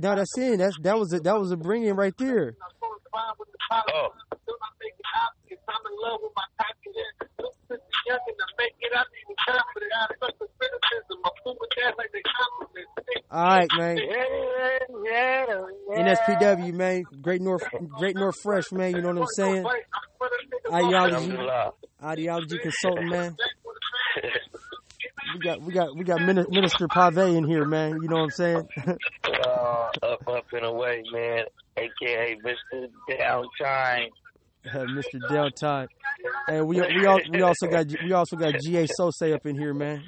No, that's it. That's that was a, that was a bring in right there. Oh, All right, man. NSPW, man. Great North, Great North Fresh, man. You know what I'm saying? Ideology, ideology consultant, man. We got, we got, we got Minister Pave in here, man. You know what I'm saying? Up away, man. AKA Mr. Downtime. Mr. Deltime. And we we all, we also got we also got GA Sose up in here, man.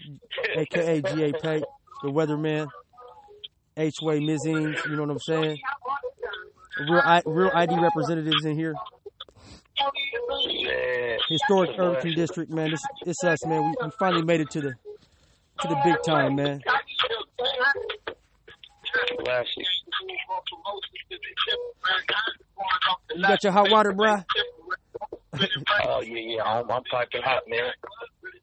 AKA GA Pate, the weatherman. H Way Mizines, you know what I'm saying? Real I, real ID representatives in here. Yeah. Historic Urban District, man. This it's us, man. We, we finally made it to the to the big time, man. Got your hot water, bruh? Oh, yeah, yeah. I'm, I'm piping hot, man.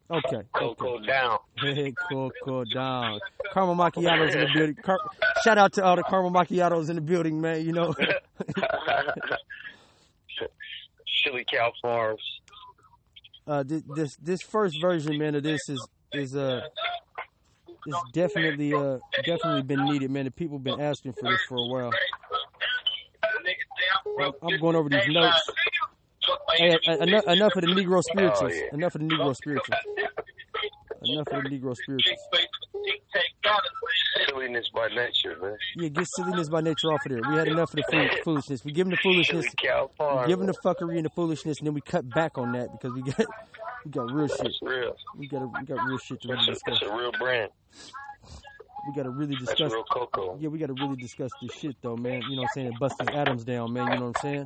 Okay. Cool, cool down. Hey, cool, cool down. Caramel macchiatos in the building. Car- shout out to all the caramel macchiatos in the building, man. You know, Chili Cow Farms. uh, this, this this first version, man, of this is is uh is definitely uh definitely been needed, man. The people been asking for this for a while. I'm- I'm going over these notes. Hey, enough, enough of the Negro spirituals. yeah. Enough of the Negro spirituals. Enough of the Negro spirituals. Silliness by nature, man. Yeah, get silliness by nature off of there. We had enough of the fool- foolishness. We give them the foolishness. We give them the fuckery and the foolishness, and then we cut back on that because we got we got real shit. That's real. We got a, we got real shit to really That's a, discuss. that's a real brand. We got to really discuss. Yeah, we got to really discuss this shit though, man. You know what I'm saying? Bust these atoms down, man. You know what I'm saying?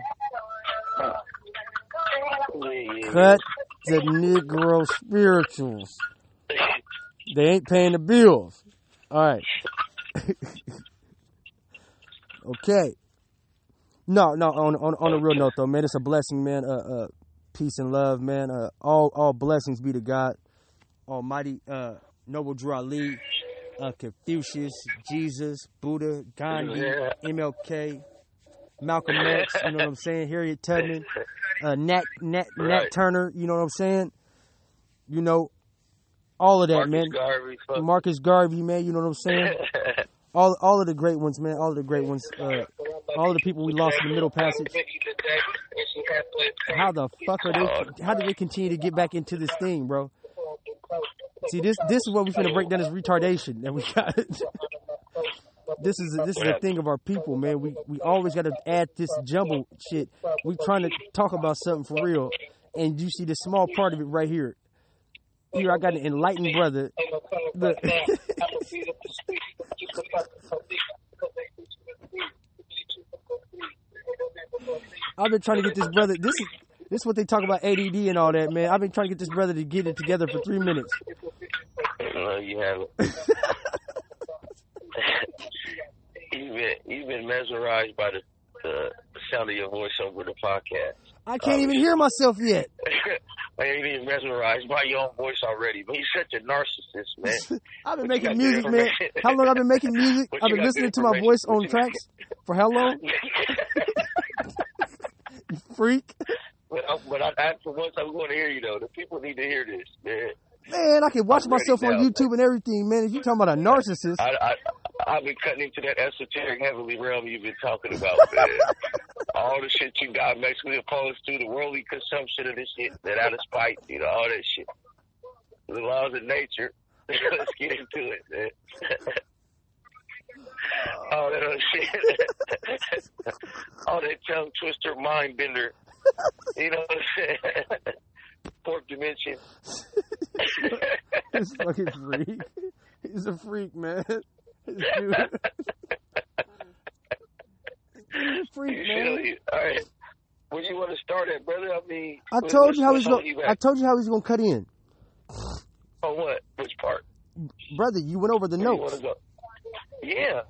Yeah, yeah. Cut the Negro spirituals. They ain't paying the bills. All right. okay. No, no. On on on a real note though, man, it's a blessing, man. Uh, uh, peace and love, man. Uh, all all blessings be to God, Almighty, uh, Noble Drew Ali, uh, Confucius, Jesus, Buddha, Gandhi, Yeah. MLK, Malcolm X. You know what I'm saying? Harriet Tubman, uh, Nat Nat Nat Right. Turner. You know what I'm saying? You know, all of that, Marcus man. Garvey. Marcus Garvey, man. You know what I'm saying? all all of the great ones, man. All of the great ones. Uh, all of the people we lost in the Middle Passage. How the fuck are they? How did they continue to get back into this thing, bro? See, this this is what we're gonna break down this retardation that we got. this is this is the thing of our people, man. We we always got to add this jumble shit. We trying to talk about something for real, and you see the small part of it right here. Here, I got an enlightened brother. I've been trying to get this brother. This is this is what they talk about ADD and all that, man. I've been trying to get this brother to get it together for three minutes. No, you haven't. you've been you've been mesmerized by the, the sound of your voice over the podcast. I can't um, even hear myself yet. I ain't even mesmerized by your own voice already. But you're such a narcissist, man. I've been What making music, man. How long I've been making music? What I've been listening to my voice on tracks for how long? You freak. Uh, but, I, but I, I, for once, I'm going to hear you though. The people need to hear this, man. Man, I can watch I'm myself on now, YouTube and everything, man. If you talking about a narcissist, I, I, I've been cutting into that esoteric heavenly realm you've been talking about, man. all the shit you got basically opposed to the worldly consumption of this shit, that out of spite, you know, all that shit. The laws of nature. Let's get into it, man. all that other shit. all that tongue twister, mind bender. You know what I'm saying? Fourth dimension. this fucking freak. He's a freak, man. This dude. He's a freak, You man. should- All right. Where you want to start at, brother? I mean, I what- told you how he's gonna. I told you how he's gonna cut in, On what? Which part? brother. You went over the Where notes. Yeah,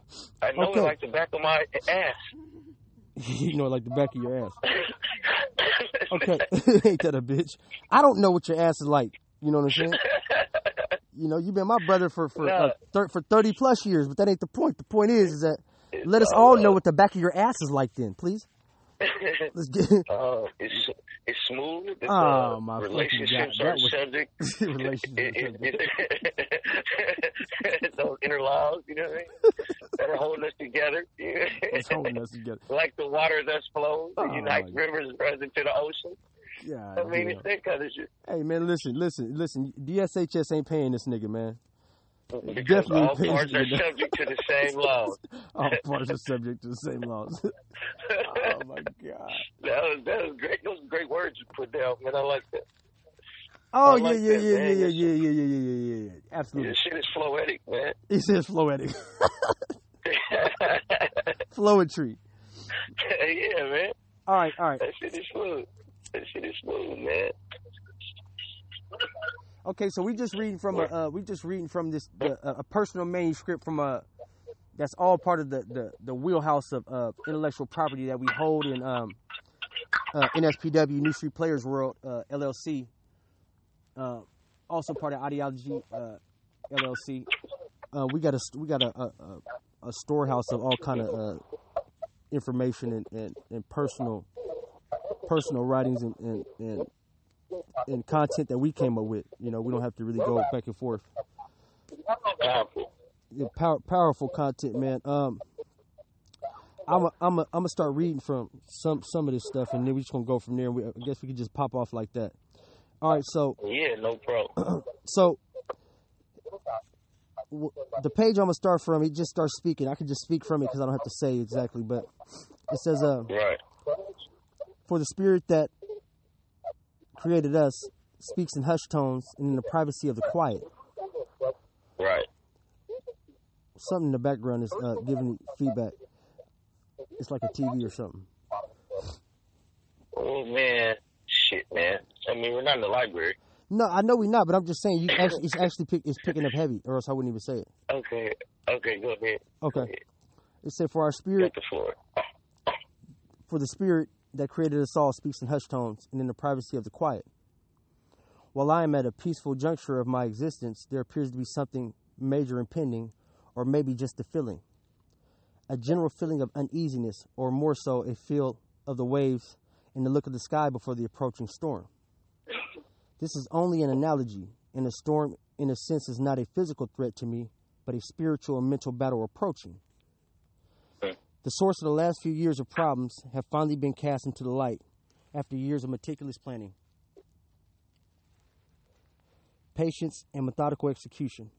I know Okay. it like the back of my ass. you know, like the back of your ass. Okay, ain't that a bitch? I don't know what your ass is like. You know what I'm saying? You know, you've been my brother for for uh, thir- for thirty plus years, but that ain't the point. The point is, is that Let us all know what the back of your ass is like. Then, please. Let's get. Uh, it's it's smooth. It's, Oh, uh, my relationships God, are was- subject. Relationship It- it- those inner laws, you know what I mean? That are holding us together. It's holding us together. like the water thus flows, the Oh, my rivers runs into the ocean. Yeah. I mean, yeah. it's that kind of shit. Hey man, listen, listen, listen. DSHS ain't paying this nigga, man. Because Definitely all pays parts are to- subject to the same laws. All parts are subject to the same laws. oh my god. That was that was great. Those great words you put down, man. I like that. Oh I yeah, like yeah, that, yeah, man. yeah, yeah, yeah, yeah, yeah, yeah, yeah, yeah. Absolutely. This shit is floetic, man. He says floetic. Floetry. yeah, man. All right, all right. That shit is smooth. That shit is smooth, man. Okay, so we just reading from a uh, we just reading from this the, uh, a personal manuscript from a that's all part of the the, the wheelhouse of uh, intellectual property that we hold in um, uh, NSPW New Street Players World uh, LLC. Uh, also part of Ideology uh, LLC. Uh, we got a we got a, a, a, a storehouse of all kind of uh, information and, and, and personal personal writings and, and, and and content that we came up with. You know, we don't have to really go back and forth. Powerful. Yeah, power, powerful content, man. Um, I'm a, I'm a, I'm gonna start reading from some some of this stuff, and then we just gonna go from there. We, I guess we could just pop off like that. All right, so Yeah, no problem. so w- the page I'm gonna start from, it just starts speaking. I can just speak from it because I don't have to say exactly, but it says, uh, right. for the spirit that created us speaks in hushed tones and in the privacy of the quiet. Right. something in the background is uh, giving feedback. It's like a TV or something. Oh man. Shit, man. I mean, we're not in the library. No, I know we're not, but I'm just saying you actually it's actually pick, it's picking up heavy, or else I wouldn't even say it. Okay. Okay, go ahead. Okay, it said for our spirit, Got the floor. for the spirit that created us all speaks in hushed tones and in the privacy of the quiet. While I am at a peaceful juncture of my existence, there appears to be something major impending, or maybe just a feeling. A general feeling of uneasiness, or more so, a feel of the waves and the look of the sky before the approaching storm. This is only an analogy, and a storm, in a sense, is not a physical threat to me, but a spiritual and mental battle approaching. The source of the last few years of problems have finally been cast into the light after years of meticulous planning, patience, and methodical execution.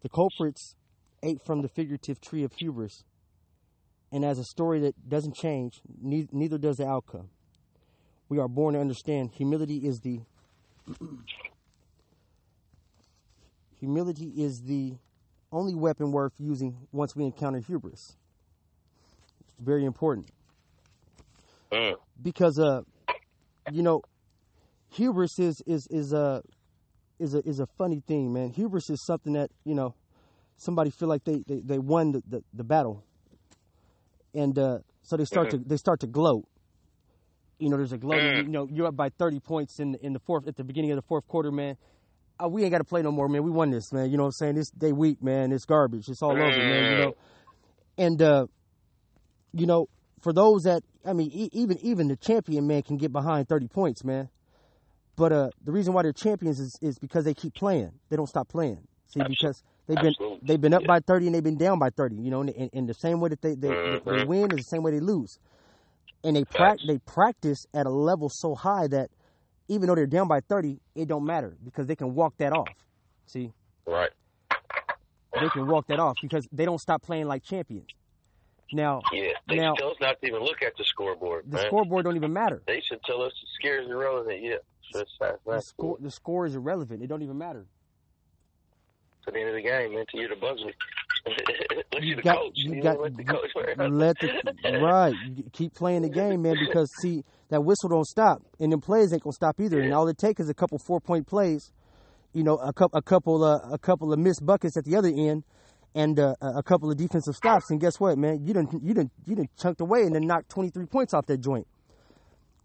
The culprits ate from the figurative tree of hubris, and as a story that doesn't change, ne- neither does the outcome. We are born to understand humility is the humility is the only weapon worth using once we encounter hubris. Very important. Mm. because uh you know hubris is is is a is a is a funny thing man. Hubris is something that you know somebody feel like they they, they won the, the, the battle. And uh so they start to they start to gloat. You know there's a gloat. You know you're up by 30 points in in the fourth at the beginning of the fourth quarter man. Uh, we ain't got to play no more man. We won this man. You know what i'm saying? This they weak man it's garbage. It's all over man you know? And uh you know, for those that I mean, e- even even the champion man can get behind thirty points, man. But uh, the reason why they're champions is, is because they keep playing. They don't stop playing. See, because they've been Absolutely. they've been up by thirty and they've been down by thirty. You know, and, and, and the same way that they they, they, they win is the same way they lose. And they Facts. they practice at a level so high that even though they're down by thirty, it don't matter because they can walk that off. See, Right. they can walk that off because they don't stop playing like champions. Now, Yeah. They Now- should tell us not to even look at the scoreboard, the man. scoreboard don't even matter. They should tell us the score is irrelevant. Yeah. So that's The score, cool. the score is irrelevant. It don't even matter. To the end of the game, man. To you, the buzzer. Look You at the got, coach. you know, got, let the coach let the right. Keep playing the game, man. Because see, that whistle don't stop, and them plays ain't gonna stop either. And all it takes is a couple four point plays, you know, a couple, a couple, uh, a couple of missed buckets at the other end, and uh, a couple of defensive stops. And guess what, man? You done, you done, you done chunked away and then knocked twenty three points off that joint.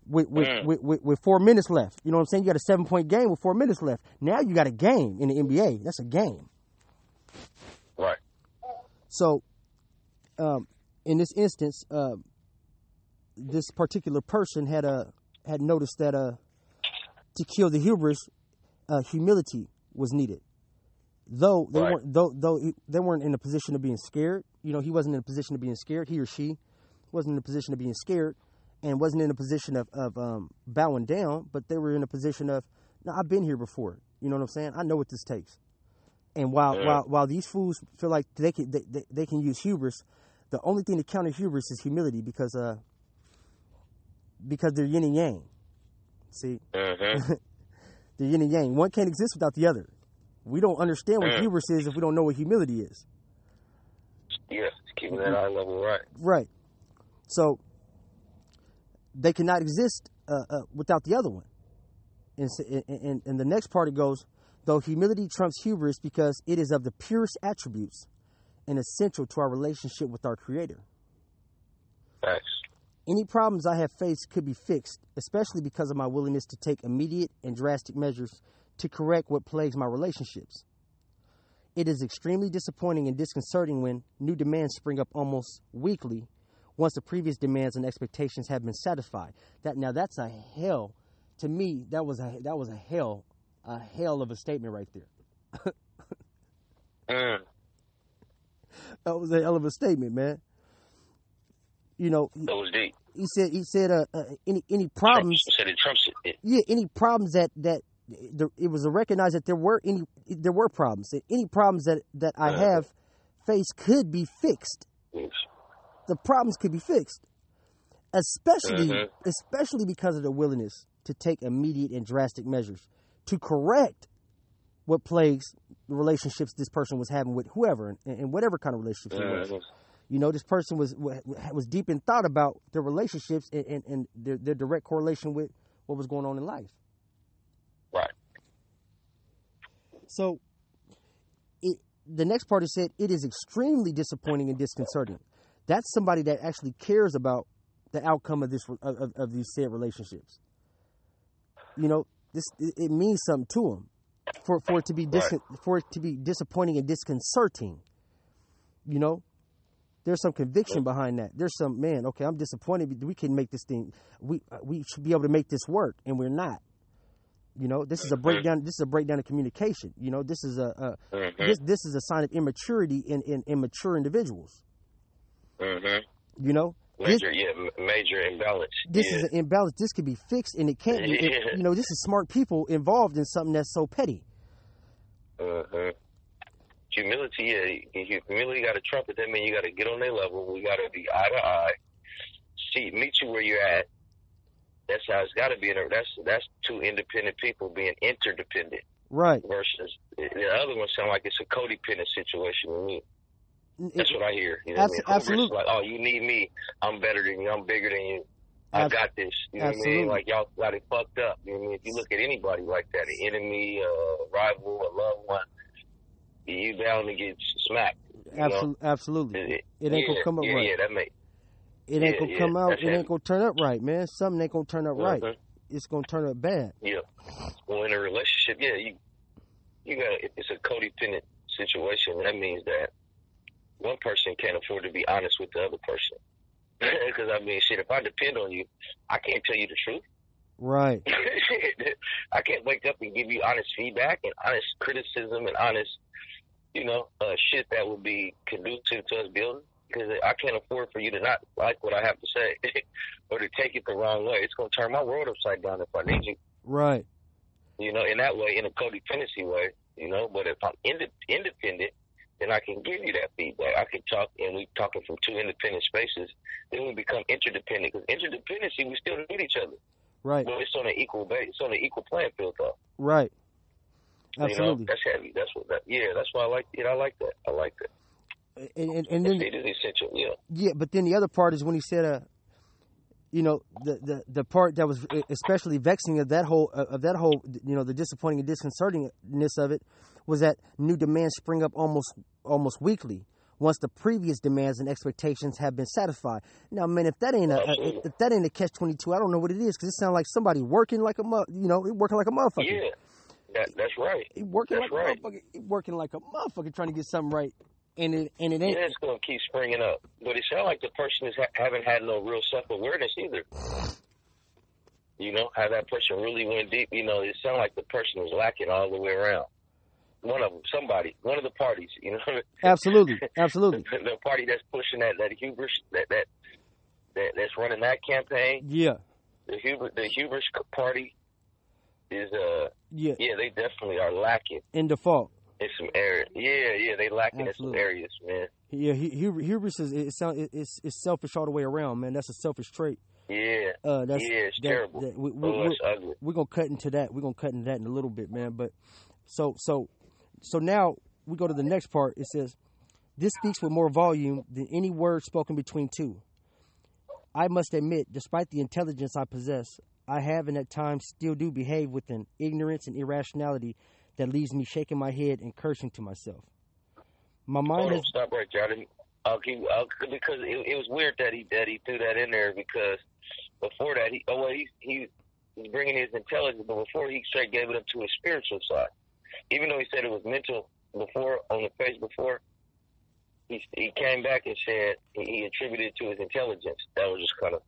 With with, Mm. with with with four minutes left, you know what I'm saying? You got a seven point game with four minutes left. Now you got a game in the NBA. That's a game. Right. So um, in this instance, uh, this particular person had a had noticed that uh, to kill the hubris, uh, humility was needed. Though they Right. weren't, though though they weren't in a position of being scared. You know, he wasn't in a position of being scared. He or she wasn't in a position of being scared, and wasn't in a position of of um, bowing down. But they were in a position of, no, I've been here before. You know what I'm saying? I know what this takes. And while Yeah. while while these fools feel like they can they, they, they can use hubris, the only thing to counter hubris is humility because uh because they're yin and yang. See, Mm-hmm. they're yin and yang. One can't exist without the other. We don't understand what Mm. hubris is if we don't know what humility is. yeah, keeping that eye level right. Right. So they cannot exist uh, uh, without the other one. And, and, and, the next part it goes, though humility trumps hubris because it is of the purest attributes and essential to our relationship with our Creator. Facts. Any problems I have faced could be fixed, especially because of my willingness to take immediate and drastic measures to correct what plagues my relationships. It is extremely disappointing and disconcerting when new demands spring up almost weekly once the previous demands and expectations have been satisfied. That now that's a hell to me that was a that was a hell a hell of a statement right there. Mm. That was a hell of a statement, man. You know, he, That was deep. he said he said uh, uh, any any problems Trumps, said it trumps it. yeah, any problems that that it was recognized that there were any there were problems. That Any problems that that I have faced could be fixed. The problems could be fixed, especially Mhm. especially because of the willingness to take immediate and drastic measures to correct what plagues the relationships this person was having with whoever and, and whatever kind of relationships it was. Mhm. You know, this person was was deep in thought about their relationships and, and, and their, their direct correlation with what was going on in life. Right. So, it, the next part is said it is extremely disappointing and disconcerting. That's somebody that actually cares about the outcome of this of, of, these said relationships. You know, this it, it means something to them for for it to be dis, Right. for it to be disappointing and disconcerting. You know, there's some conviction behind that. There's some man. Okay, I'm disappointed. but We can make this thing. We we should be able to make this work, and we're not. You know, this is a breakdown. This is a breakdown of communication. You know, this is a, a Mhm. this this is a sign of immaturity in, in immature individuals. Mhm. You know, this Major, yeah, major imbalance. this yeah. is an imbalance. This could be fixed, and it can't. be. It- you know, this is smart people involved in something that's so petty. Uh-huh. Humility, yeah. Humility got to trumpet them, and you got to get on their level. We got to be eye to eye. See, meet you where you're at. That's how it's got to be. That's that's two independent people being interdependent Right. versus the other one sound like it's a codependent situation to me. That's what I hear. You know what I mean? Absolutely. Like, oh, you need me. I'm better than you. I'm bigger than you. I got this. You know what I absolutely. mean? Like y'all got it fucked up. You know what I mean? If you look at anybody like that, an enemy, a rival, a loved one, you bound to get smacked. Know? Absolutely. Absolutely. It, It ain't gonna come up yeah, right. Yeah, that make It ain't yeah, gonna yeah, come out. It ain't gonna turn up right, man. Something ain't gonna turn up right. Mhm. It's gonna turn up bad. Yeah. Well, in a relationship, yeah, you you got if it's a codependent situation. That means that one person can't afford to be honest with the other person. Because I mean, shit, if I depend on you, I can't tell you the truth. Right. I can't wake up and give you honest feedback and honest criticism and honest, you know, uh, shit that would be conducive to us building. Because I can't afford for you to not like what I have to say or to take it the wrong way. It's going to turn my world upside down if I need you Right. you know, in that way, in a codependency way, you know. But if I'm ind- independent, then I can give you that feedback. I can talk, and we talking from two independent spaces. Then we become interdependent because interdependency, we still need each other. Right. But it's on an equal base. It's on an equal playing field, though. Right. You know, Absolutely. that's heavy. That's what. That, yeah, that's why I like it. I like that. I like that. And, and, and then essential. Yeah. Yeah, but then the other part is when he said, uh, you know, the, the the part that was especially vexing of that whole of that whole, you know, the disappointing and disconcertingness of it was that new demands spring up almost almost weekly once the previous demands and expectations have been satisfied. Now, man, if that ain't a, a if that ain't a catch twenty two, I don't know what it is because it sounds like somebody working like a you know, working like a motherfucker. Yeah. That, that's right. He working That's like right. a motherfucker. He working like a motherfucker trying to get something right. And it and it ain't. Yeah, it's gonna keep springing up. But it sounds like the person is ha- haven't had no real self awareness either. You know, how that person really went deep. You know, it sounds like the person was lacking all the way around. One of them, somebody, one of the parties. You know, Absolutely, absolutely. the, the party that's pushing that that hubris that that that that's running that campaign. Yeah, The hubris the hubris party is uh yeah. yeah they definitely are lacking In default. In some areas. Yeah, yeah, they lacking Absolutely. in some areas, man. Yeah, hu- hu- hubris is it sound it, it's it's selfish all the way around, man. That's a selfish trait. Yeah, Uh, that's yeah, it's that- terrible. that- we, we, oh, we, it's ugly. we're gonna cut into that. We're gonna cut into that in a little bit, man. But so so so now we go to the next part. It says, "This speaks with more volume than any word spoken between two. I must admit, despite the intelligence I possess, I have and at times still do behave with an ignorance and irrationality that leaves me shaking my head and cursing to myself. My mind Hold has on, stop right there. Didn't, I'll keep I'll, because it, it was weird that he that he threw that in there because before that he oh well he he was bringing his intelligence, but before he straight gave it up to his spiritual side. Even though he said it was mental before on the page before, he he came back and said he, he attributed it to his intelligence. That was just kind of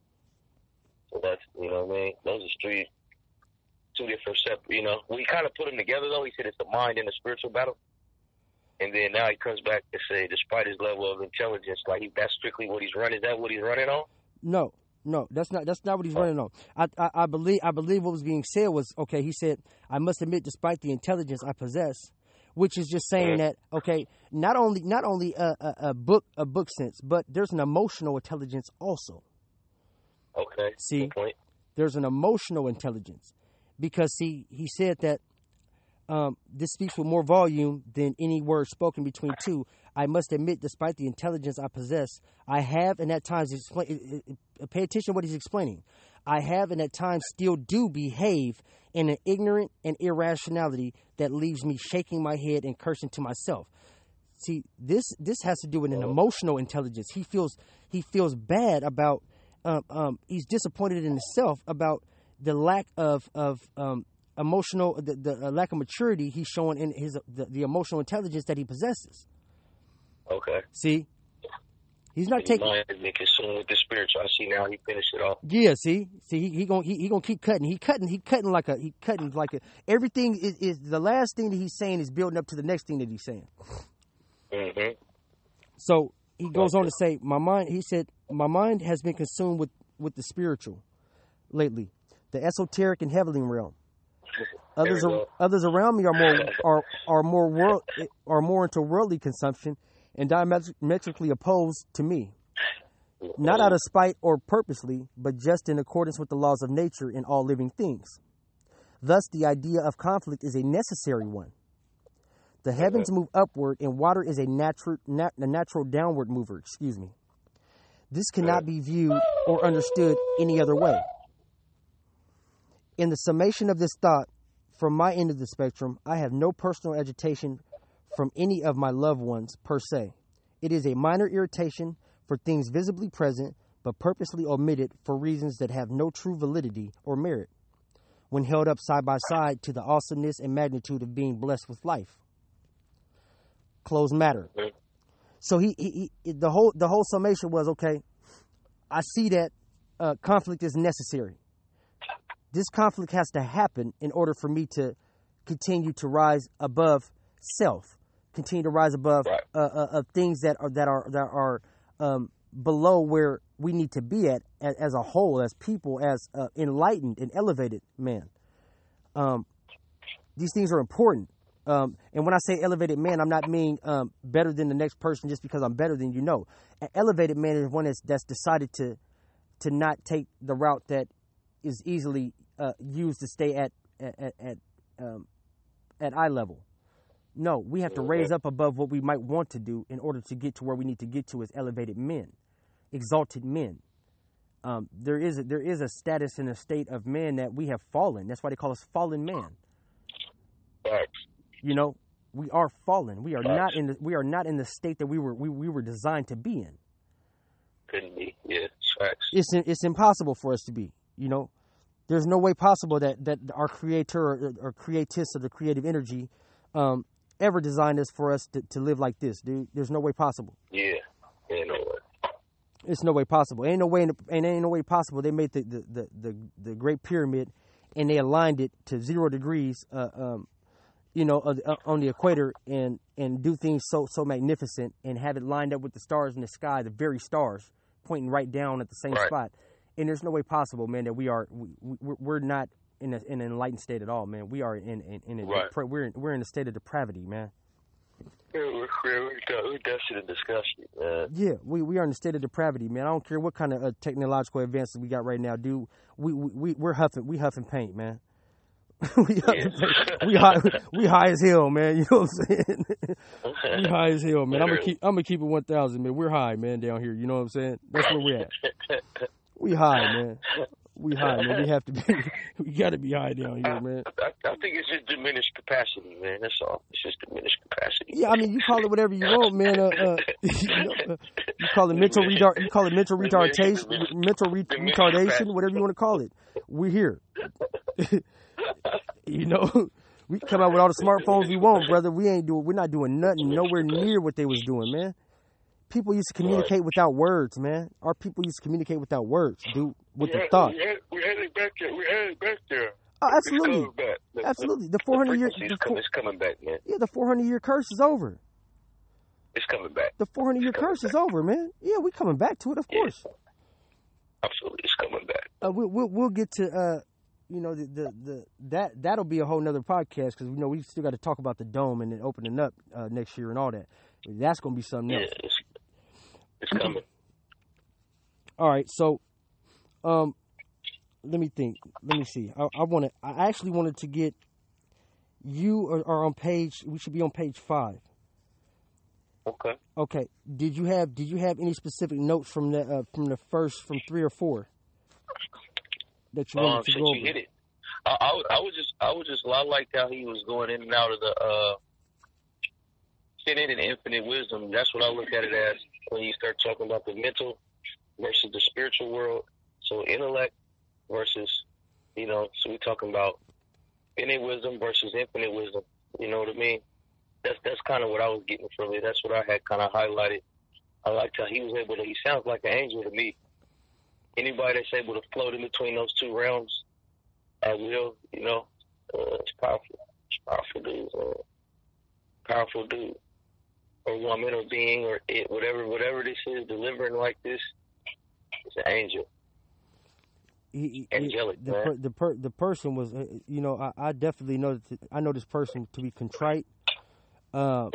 so that's you know what I mean. Those are three two different separate. You know, we kind of put them together though. He said it's the mind and the spiritual battle. And then now he comes back to say, despite his level of intelligence, like he, that's strictly what he's running. Is that what he's running on? No, no, that's not that's not what he's oh. running on. I, I I believe I believe what was being said was okay. He said, "I must admit, despite the intelligence I possess," which is just saying mm-hmm. that okay, not only not only a, a, a book a book sense, but there's an emotional intelligence also. Okay. See? There's an emotional intelligence because see, he said that um, this speaks with more volume than any word spoken between two. I must admit, despite the intelligence I possess, I have and at times explain. Pay attention to what he's explaining. I have and at times still do behave in an ignorant and irrationality that leaves me shaking my head and cursing to myself. See, this this has to do with an emotional intelligence. He feels he feels bad about. Um, um, he's disappointed in himself about the lack of of um, emotional the, the uh, lack of maturity he's showing in his the, the emotional intelligence that he possesses. Okay. See, he's not His taking. been consumed with the spiritual. I see now he finished it off. Yeah, see, see, he, he gonna he, he gonna keep cutting. He cutting. He cutting like a he cutting like a everything is, is the last thing that he's saying is building up to the next thing that he's saying. hmm So he goes on to say, "My mind," he said, "My mind has been consumed with with the spiritual lately, the esoteric and heavenly realm. Others are, others around me are more are are more world are more into worldly consumption and diametrically opposed to me. Not out of spite or purposely, but just in accordance with the laws of nature in all living things. Thus, the idea of conflict is a necessary one. The heavens move upward, and water is a natural, nat- a natural downward mover. Excuse me. This cannot be viewed or understood any other way. In the summation of this thought, from my end of the spectrum, I have no personal agitation from any of my loved ones per se. It is a minor irritation for things visibly present but purposely omitted for reasons that have no true validity or merit when held up side by side to the awesomeness and magnitude of being blessed with life. Close matter. So he, he, he the whole the whole summation was okay. I see that uh, conflict is necessary. This conflict has to happen in order for me to continue to rise above self, continue to rise above Right. uh, uh, of things that are that are that are um, below where we need to be at as, as a whole, as people, as uh, enlightened and elevated man. Um, these things are important. Um, and when I say elevated man, I'm not meaning um, better than the next person just because I'm better than you. know. An elevated man is one that's, that's decided to to not take the route that is easily uh, used to stay at at at um, at eye level. No, we have to raise up above what we might want to do in order to get to where we need to get to as elevated men, exalted men. Um, there is a, there is a status and a state of man that we have fallen. That's why they call us fallen man. Facts. You know, we are fallen. We are Facts. not in the we are not in the state that we were we, we were designed to be in. Couldn't be. Yeah, it's facts. It's it's impossible for us to be. You know, there's no way possible that that our creator or, or creatus of the creative energy um, ever designed us for us to, to live like this, dude. There's no way possible. Yeah, ain't no way. It's no way possible. Ain't no way, and ain't no way possible. They made the the the the, the Great Pyramid, and they aligned it to zero degrees, uh, um, you know, uh, on the equator, and and do things so so magnificent, and have it lined up with the stars in the sky, the very stars pointing right down at the same Right. spot. And there's no way possible, man, that we are we, we we're not in, a, in an enlightened state at all, man. We are in in, in a Right. depra- we're in, we're in a state of depravity, man. Yeah, we're, we're, definitely disgusting, man. Yeah, we, we are in a state of depravity, man. I don't care what kind of uh, technological advances we got right now, dude. We we we we're huffing we huffing paint, man. we paint. we high we high as hell, man. You know what I'm saying? we high as hell, man. I'm gonna keep I'm gonna keep it one thousand, man. We're high, man, down here. You know what I'm saying? That's where we're at. We high, man. We high, man. We have to be. we got to be high down here, man. I, I think it's just diminished capacity, man. That's all. It's just diminished capacity. Yeah, I mean, you call it whatever you want, man. Uh, uh, you, know, uh, you call it mental retard. You call it mental retardation, mental re- retardation, whatever you want to call it. We're here. you know, we can come out with all the smartphones we want, brother. We ain't doing. We're not doing nothing nowhere near what they was doing, man. People used to communicate without words, man. Our people used to communicate without words, dude, with the thought. We, had, heading back there. We're heading back there. Oh, absolutely, back. The- absolutely. The the 400 year, frequency the is coming, four, it's coming back, man. yeah, the 400 year curse is over. It's coming back. The 400 year curse is over, man. Yeah, we coming back to it, of Yeah. course. Absolutely, it's coming back. uh, we'll, we'll we'll get to uh, you know the, the the that that'll be a whole nother podcast because you know we still got to talk about the dome and then opening up uh, next year and all that. That's gonna be something Yeah, else. It's, coming. All right, so um, let me think. Let me see. I, I want to. I actually wanted to get you are, are on page. We should be on page five. Okay. Okay. Did you have Did you have any specific notes from the uh, from the first from three or four that you wanted Um, to go you over? hit it, I, I, was- I was just, I was just, I liked how he was going in and out of the uh, infinite and infinite wisdom. That's what I look at it as when you start talking about the mental versus the spiritual world. So intellect versus, you know, so we're talking about infinite wisdom versus infinite wisdom. You know what I mean? That's that's kind of what I was getting from it. That's what I had kind of highlighted. I liked how he was able to. He sounds like an angel to me. Anybody that's able to float in between those two realms, I will. You know, uh, it's powerful. It's powerful dude. Uh, powerful dude, or woman, or being, or it, whatever, whatever this is, delivering like this. It's an angel. he, he- Angelic, the per, the per, the person was uh, you know I, I definitely know that I know this person to be contrite uh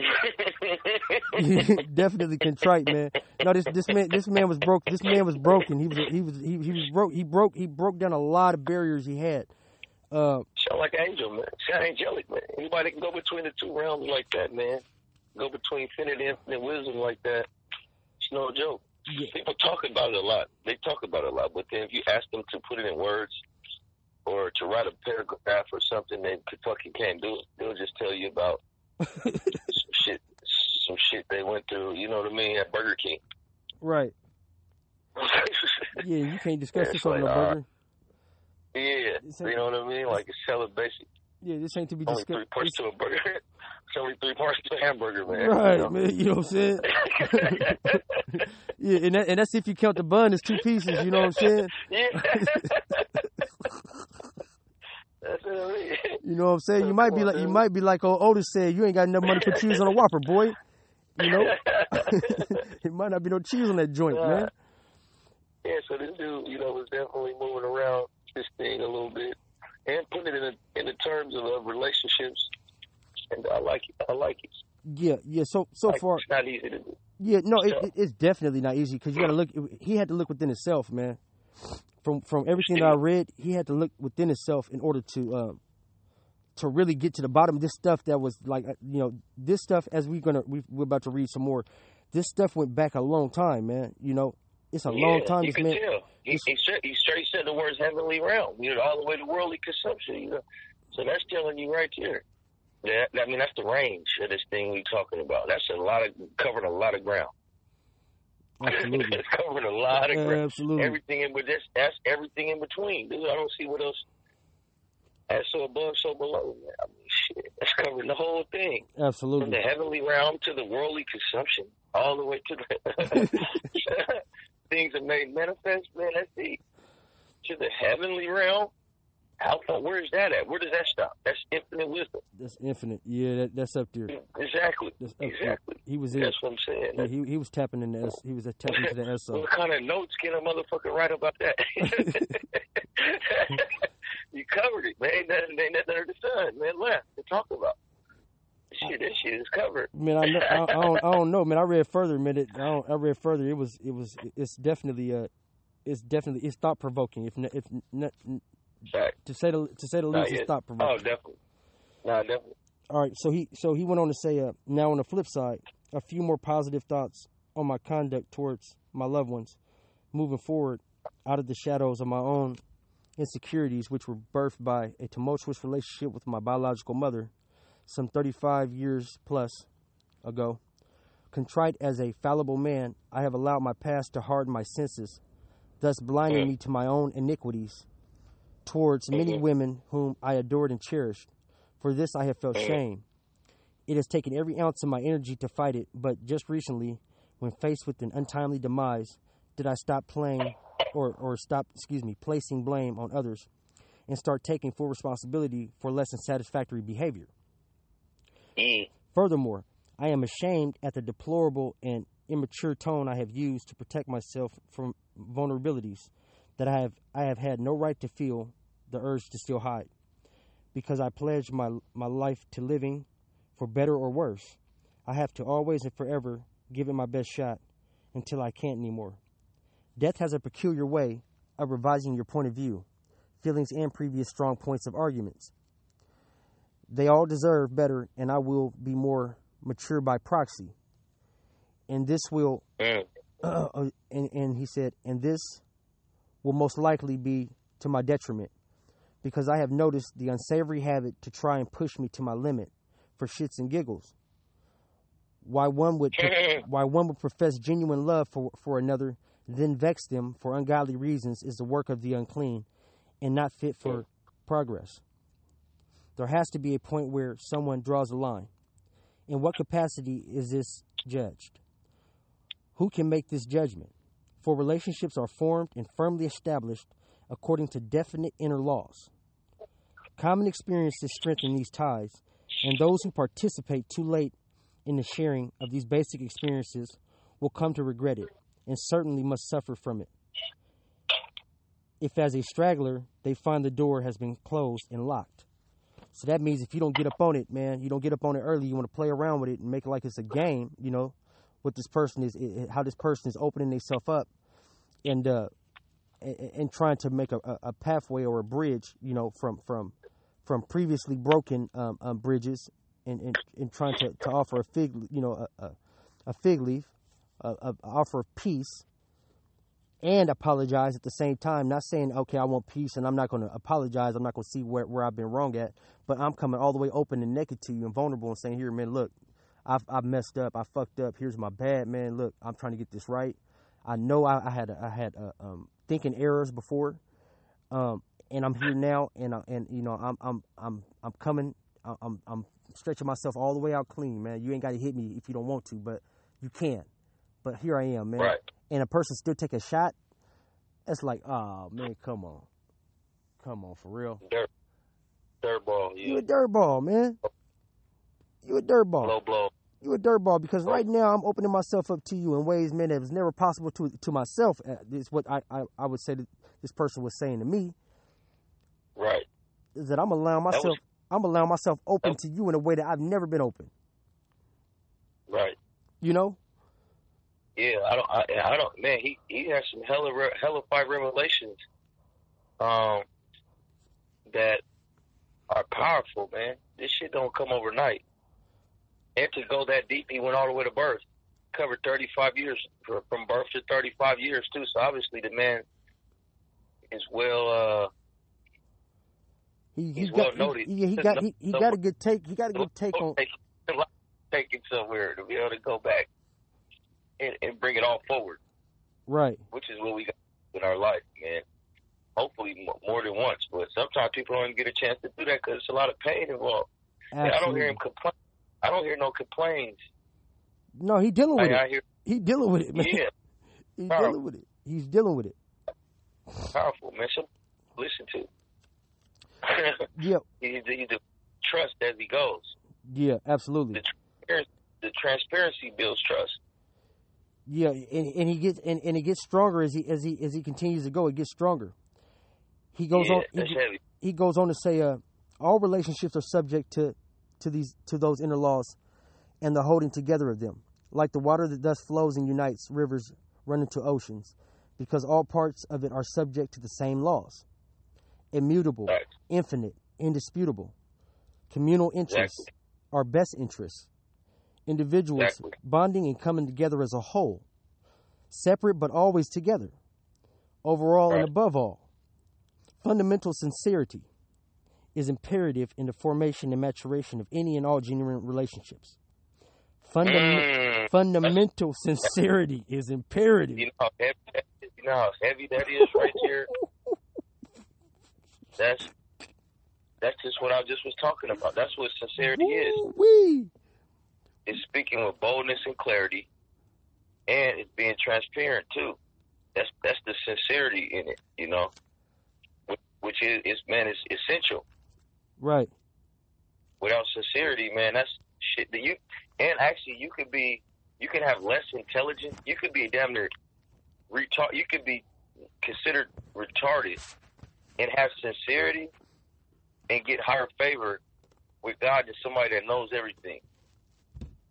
definitely contrite man no this this man this man was broke this man was broken he was he was he, he was broke he broke he broke down a lot of barriers he had uh Sound like an angel, man. Sound angelic, man. Anybody can go between the two realms like that, man. Go between infinite and infinite wisdom like that. It's no joke. yeah, People talk about it a lot. They talk about it a lot, but then if you ask them to put it in words or to write a paragraph or something, they fucking can't do it. They'll just tell you about some shit, some shit they went through. You know what I mean? At Burger King. right yeah you can't discuss Yeah, this on like, uh, burger yeah, you know what I mean? Like it's hella basic. yeah this ain't to be discussed. Only three parts to a burger. It's only three parts of a hamburger, man. right You know? man you know what I'm saying yeah and, that, and that's if you count the bun as two pieces you know what I'm saying Yeah. That's what I mean. You know what I'm saying? You might be like you might be like old Otis said, you ain't got enough money to put cheese on a Whopper, boy. You know, it might not be no cheese on that joint, man. yeah, so this dude, you know, was definitely moving around this thing a little bit and putting it in the, in the terms of uh, relationships. And I like it. I like it. Yeah, yeah. So so Like, far, it's not easy to do. yeah, no, it, So- it, it's definitely not easy because you got to look. He had to look within himself, man. From from everything that I read, he had to look within himself in order to um, to really get to the bottom of this stuff that was like uh, you know this stuff as we're gonna we, we're about to read some more. This stuff went back a long time, man. You know, it's a long time. You This can man, tell. He, he, straight, he straight said the words heavenly realm, you know, all the way to worldly consumption, you know. So that's telling you right there. That, I mean, that's the range of this thing we're talking about. That's a lot of, covering a lot of ground. absolutely, it's covering a lot of ground. absolutely. Everything in, but that's, that's everything in between, dude. I don't see what else. That's so above, so below. Man. I mean, shit, that's covering the whole thing. Absolutely, from the heavenly realm to the worldly consumption, all the way to the things that made manifest. Man, that's deep. To the heavenly realm. How far? Where is that at? Where does that stop? That's infinite wisdom. That's infinite. Yeah, that, that's up there. Exactly. That's up there. Exactly. He was in. That's what I'm saying. Yeah, he he was tapping in the S, he was tapping into the SO. What kind of notes can a motherfucker write about that? you covered it, man. Ain't nothing, ain't nothing under the sun, man, left to talk about. Shit, this shit is covered. Man, I, know, I, I don't I don't know, man. I read further, man. It, I don't, I read further. It was it was it's definitely uh it's definitely it's thought provoking. If if n- to say the to say the least, it's thought Oh, provoking. definitely. Nah, definitely. All right, so he so he went on to say, uh, now on the flip side, a few more positive thoughts on my conduct towards my loved ones, moving forward out of the shadows of my own insecurities, which were birthed by a tumultuous relationship with my biological mother, some 35 years plus ago. Contrite as a fallible man, I have allowed my past to harden my senses, thus blinding me to my own iniquities towards many women whom I adored and cherished. For this I have felt shame. It has taken every ounce of my energy to fight it, but just recently, when faced with an untimely demise, did I stop playing or, or stop, excuse me, placing blame on others and start taking full responsibility for less than satisfactory behavior. Mm. Furthermore, I am ashamed at the deplorable and immature tone I have used to protect myself from vulnerabilities that I have I have had no right to feel the urge to still hide. Because I pledge my my life to living for better or worse. I have to always and forever give it my best shot until I can't anymore. Death has a peculiar way of revising your point of view, feelings and previous strong points of arguments. They all deserve better, and I will be more mature by proxy. And this will, Mm. uh, and, and he said, and this will most likely be to my detriment because I have noticed the unsavory habit to try and push me to my limit for shits and giggles. Why one would why one would profess genuine love for, for another, then vex them for ungodly reasons is the work of the unclean and not fit for progress. There has to be a point where someone draws a line. In what capacity is this judged? Who can make this judgment? For relationships are formed and firmly established according to definite inner laws. Common experiences strengthen these ties, and those who participate too late in the sharing of these basic experiences will come to regret it and certainly must suffer from it. If, as a straggler, they find the door has been closed and locked. So that means if you don't get up on it, man, you don't get up on it early, you want to play around with it and make it like it's a game, you know, what this person is, how this person is opening themselves up and, uh, and, trying to make a- a pathway or a bridge, you know, from, from, from previously broken um, um, bridges and, and, and trying to, to offer a fig, you know, a, a, a fig leaf, a, a offer of peace, and apologize at the same time. Not saying, okay, I want peace and I'm not going to apologize. I'm not going to see where, where I've been wrong at, but I'm coming all the way open and naked to you and vulnerable and saying, here, man, look, I've, I've messed up. I fucked up. Here's my bad, man. Look, I'm trying to get this right. I know I, I had I had uh, um, thinking errors before, um, and I'm here now, and I, and you know I'm I'm I'm I'm coming. I'm I'm stretching myself all the way out clean, man. You ain't got to hit me if you don't want to, but you can. But here I am, man. Right. And a person still take a shot. It's like, oh man, come on, come on, for real. Dirt. Dirt ball. You Yeah. a dirtball, man. You a dirtball. Low blow. Blow. You a dirtball because right now I'm opening myself up to you in ways, man, that was never possible to to myself. Uh, This is what I, I I would say that this person was saying to me Right. is that I'm allowing was- myself I'm allowing myself open to you in a way that I've never been open. Right. You know? Yeah, I don't. I, I don't. Man, he he has some hella hella five revelations, um, that are powerful. Man, this shit don't come overnight. And to go that deep, he went all the way to birth, covered thirty five years from birth to thirty five years too. So obviously the man is well. uh He he He's got well he, yeah, he got he, he got a good take. He got a good take on take, take it somewhere to be able to go back and, and bring it all forward. right. which is what we got in our life, man. Hopefully, more than once. But sometimes people don't even get a chance to do that because it's a lot of pain involved. Absolutely. I don't hear him complain. I don't hear no complaints. No, he dealing with Like, it. I hear, He dealing with it, man. yeah, He's Powerful. dealing with it. He's dealing with it. powerful man. Listen to. Yeah, he, he, he trust as he goes. yeah, absolutely. The transparency builds trust. Yeah, and, and he gets and, and it gets stronger as he as he as he continues to go. It gets stronger. He goes yeah, on. He, he goes on to say, uh, all relationships are subject to to these to those inner laws, and the holding together of them, like the water that thus flows and unites rivers run into oceans, because all parts of it are subject to the same laws, immutable, Right. infinite, indisputable. Communal interests Exactly. are best interests. Individuals Exactly. bonding and coming together as a whole, separate but always together. Overall and above all, fundamental sincerity is imperative in the formation and maturation of any and all genuine relationships. Fundam- Mm, fundamental sincerity is imperative. you know how heavy that is? You know how heavy that is right there. That's that's just what I just was talking about. That's what sincerity is. Woo-wee. It's speaking with boldness and clarity, and it's being transparent too. That's that's the sincerity in it, you know. Which, which is, is man, is essential. Right. Without sincerity, man, that's shit that you. And actually, you could be, you can have less intelligence. You could be a damn near retard. You could be considered retarded and have sincerity and get higher favor with God than somebody that knows everything.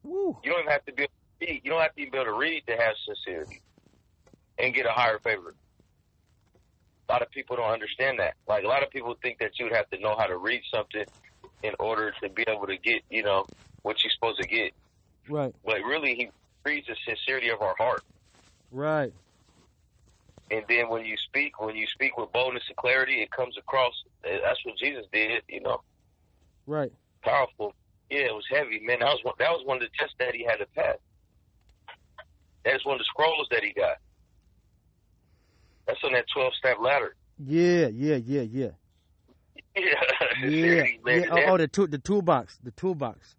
Woo. You don't even have to be able to read. You don't have to even be able to read to have sincerity and get a higher favor. A lot of people don't understand that. Like a lot of people think that you would have to know how to read something in order to be able to get, you know, what you're supposed to get. Right. But really, he reads the sincerity of our heart. Right. And then when you speak, when you speak with boldness and clarity, it comes across. Eh, that's what Jesus did, you know, Right. powerful. Yeah, it was heavy, man. That was one, that was one of the tests that he had to pass. That's one of the scrolls that he got. That's on that twelve step ladder. Yeah. Yeah. Yeah. Yeah. Yeah, Yeah. Yeah. Oh, oh, the tool, the toolbox. The toolbox.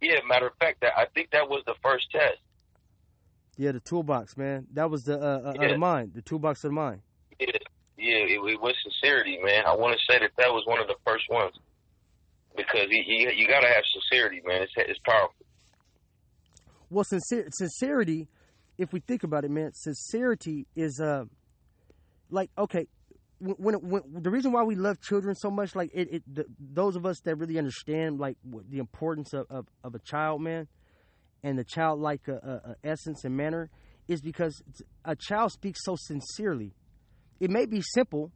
yeah. Matter of fact, that I think that was the first test. Yeah, the toolbox, man. That was the uh, uh, of Yeah. the mind. The toolbox of the mind. Yeah, yeah. It, it was sincerity, man. I want to say that that was one of the first ones because he, he, you got to have sincerity, man. It's it's powerful. Well, sincere, sincerity, if we think about it, man, sincerity is uh, like okay, when, when, when the reason why we love children so much, like it, it the, those of us that really understand like the importance of, of, of a child, man, and the childlike uh, uh, uh, essence and manner, is because a child speaks so sincerely. It may be simple,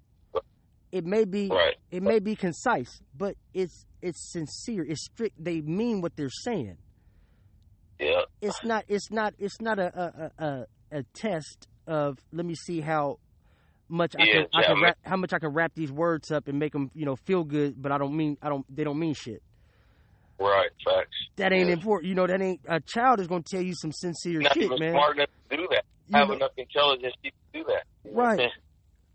it may be Right. it may be concise, but it's it's sincere. It's strict. They mean what they're saying Yeah. it's not it's not it's not a a, a, a test of let me see how much I can, I can yeah, wrap, how much I can wrap these words up and make them you know feel good, but I don't mean I don't they don't mean shit. Right. Facts. That ain't Yeah. important. You know that ain't a child is gonna tell you some sincere Not shit, man. smart enough to do that. You Have know- enough intelligence to do that. Right.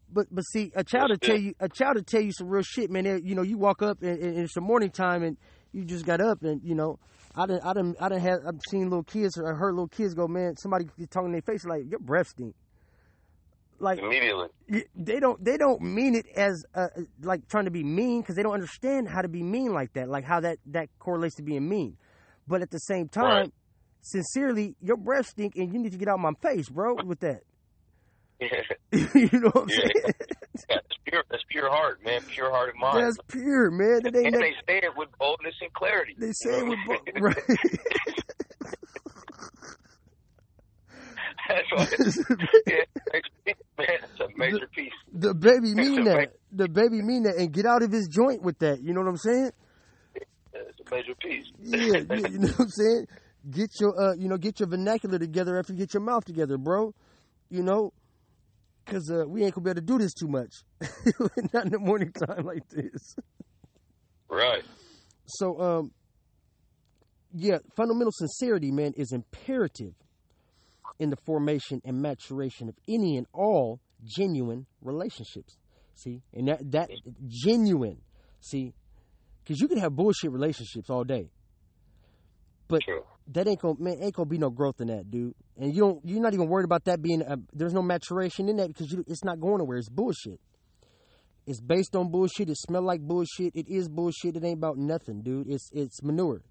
But but see, a child will tell you a child will tell you some real shit, man. They- You know, you walk up and, and it's the morning time and you just got up and you know, I didn't I didn't I didn't have I've seen little kids or I heard little kids go, man, somebody talking in their face like your breath stink. Like Immediately. they don't they don't mean it as uh, like trying to be mean because they don't understand how to be mean like that, like how that that correlates to being mean. But at the same time, Right. sincerely, your breath stink and you need to get out of my face, bro. With that, Yeah. you know what I'm Yeah. saying? That's pure. That's pure heart, man. Pure heart of mind. That's pure, man. That ain't and they say it with boldness and clarity. They say it with bo- right. That's yeah, man. It's a major piece. the baby mean that. The baby mean that, and get out of his joint with that. You know what I'm saying? It's a major piece. Yeah, you, you know what I'm saying. Get your, uh, you know, get your vernacular together after you get your mouth together, bro. You know, because uh, we ain't gonna be able to do this too much. Not in the morning time like this. right. So, um, yeah, fundamental sincerity, man, is imperative in the formation and maturation of any and all genuine relationships. See, and that that genuine. See, because you can have bullshit relationships all day, but True. that ain't gonna man ain't gonna be no growth in that, dude. And you don't you're not even worried about that being a, there's no maturation in that because you, it's not going nowhere. It's bullshit. It's based on bullshit. It smell like bullshit. It is bullshit. It ain't about nothing, dude. It's it's manure.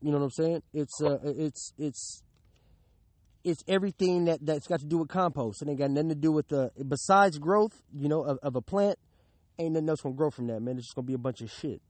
You know what I'm saying? It's uh it's it's it's everything that that's got to do with compost. It ain't got nothing to do with the besides growth. You know of, of a plant. Ain't nothing else gonna grow from that, man. It's just gonna be a bunch of shit.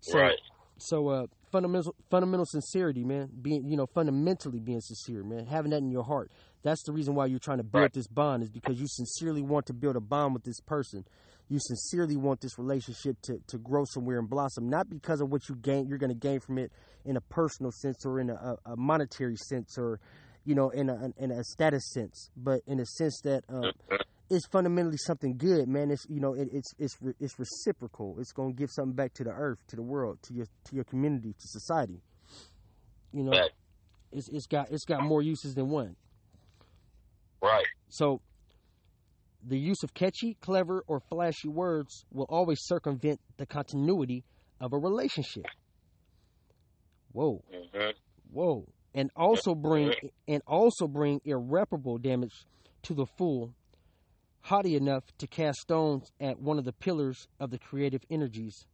So, right. so uh, fundamental fundamental sincerity, man. Being you know fundamentally being sincere, man. Having that in your heart. That's the reason why you're trying to build Right. this bond is because you sincerely want to build a bond with this person. You sincerely want this relationship to, to grow somewhere and blossom, not because of what you gain. You're going to gain from it in a personal sense or in a, a monetary sense or, you know, in a in a status sense, but in a sense that uh, it's fundamentally something good, man. It's you know, it, it's it's it's reciprocal. It's going to give something back to the earth, to the world, to your to your community, to society. You know, Right. it's it's got it's got more uses than one. Right. So, the use of catchy, clever, or flashy words will always circumvent the continuity of a relationship. Whoa, hmm whoa, and also bring and also bring irreparable damage to the fool, haughty enough to cast stones at one of the pillars of the creative energies.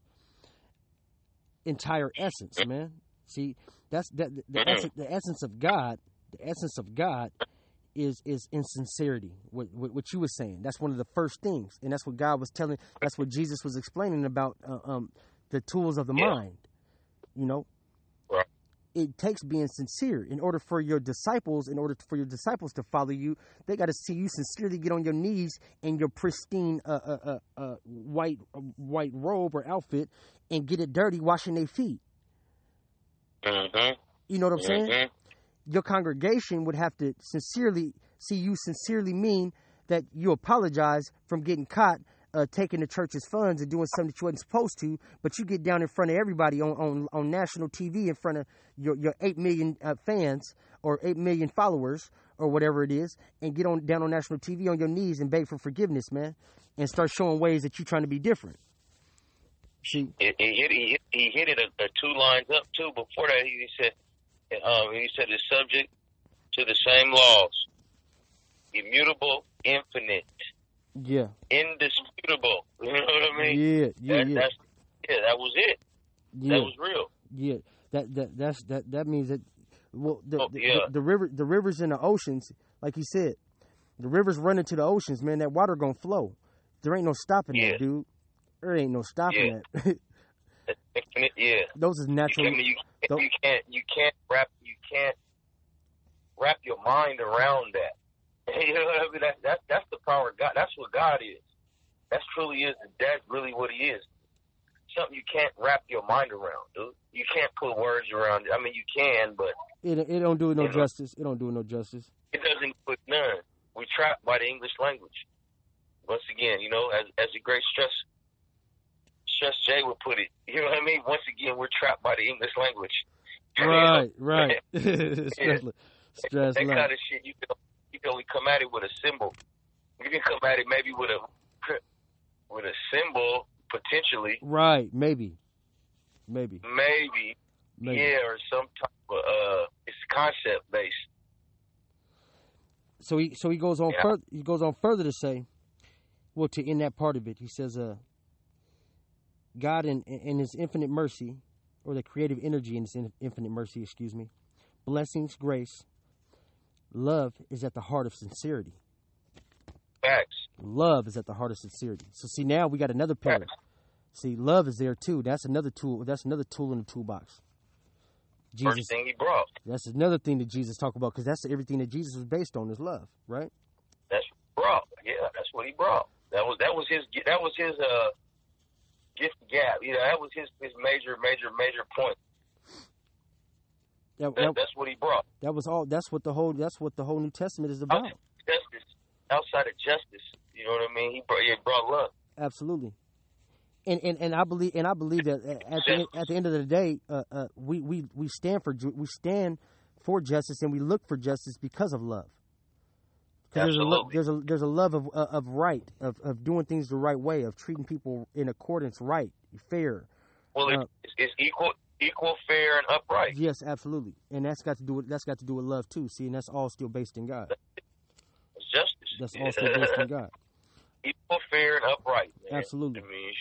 Entire essence, man. See, that's that the, the, essence, the essence of God. The essence of God is is insincerity. What, what what you were saying. That's one of the first things, and that's what God was telling. That's what Jesus was explaining about uh, um, the tools of the Yeah. mind. You know. It takes being sincere in order for your disciples. In order for your disciples to follow you, they got to see you sincerely get on your knees in your pristine uh, uh, uh, uh, white uh, white robe or outfit and get it dirty, washing their feet. hmm You know what I'm saying? hmm your congregation would have to sincerely see you sincerely mean that you apologize from getting caught uh, taking the church's funds and doing something that you wasn't supposed to, but you get down in front of everybody on, on, on national TV in front of your, your 8 million uh, fans or 8 million followers or whatever it is and get on down on national TV on your knees and beg for forgiveness, man, and start showing ways that you're trying to be different. See, He, he hit he hit, he hit it a, a two lines up too. Before that, he said, um, he said the subject to the same laws, immutable, infinite, yeah, indisputable. You know what I mean? yeah, yeah, that, yeah, That's, yeah, that was it. yeah. That was real. Yeah, that that that's that that means that well the Oh, the, yeah. the, the river the rivers and the oceans, like you said, the rivers run into the oceans, man. That water gonna flow. There ain't no stopping Yeah. that, dude. There ain't no stopping that. Infinite. Yeah. Those is natural. I mean, you, you can't you can't wrap you can't wrap your mind around that. You know what I mean? That, that that's the power of God. That's what God is. That's truly is. That's really what He is. Something you can't wrap your mind around, dude. You can't put words around it. I mean, you can, but It it don't do it no You know. justice. It don't do it no justice. it doesn't put none. We're trapped by the English language. Once again, you know, as as the great stress stress Jay would put it. You know what I mean? Once again, we're trapped by the English language. Right, right. stress, stress that kind of shit, you can you can only come at it with a symbol. You can come at it maybe with a with a symbol potentially, Right, maybe, maybe, maybe, maybe. yeah, or some type of uh, it's concept based. so he so he goes on Yeah. further he goes on further to say well to end that part of it he says uh god in in his infinite mercy or the creative energy in his infinite mercy excuse me blessings grace love is at the heart of sincerity Facts. love is at the heart of sincerity so see now we got another pillar see love is there too that's another tool that's another tool in the toolbox jesus First thing he brought. that's another thing that jesus talked about because that's everything that jesus was based on is love right That's brought. Yeah, that's what he brought. That was that was his that was his uh gift gap. You know, that was his his major major major point. That, That, that, that's what he brought. That was all. That's what the whole. That's what the whole New Testament is about. Justice outside of justice. You know what I mean? He brought he brought love. Absolutely. And, and and I believe and I believe that at the at the end of the day, uh, uh, we we we stand for ju- we stand for justice and we look for justice because of love. Because there's a lo- there's a there's a love of uh, of right of of doing things the right way of treating people in accordance right fair. Well, uh, it's, it's equal equal, fair, and upright. Yes, absolutely, and that's got to do with that's got to do with love too. See, and that's all still based in God. It's justice. That's all still based in God. Equal, fair, and upright. Man. Absolutely. I mean,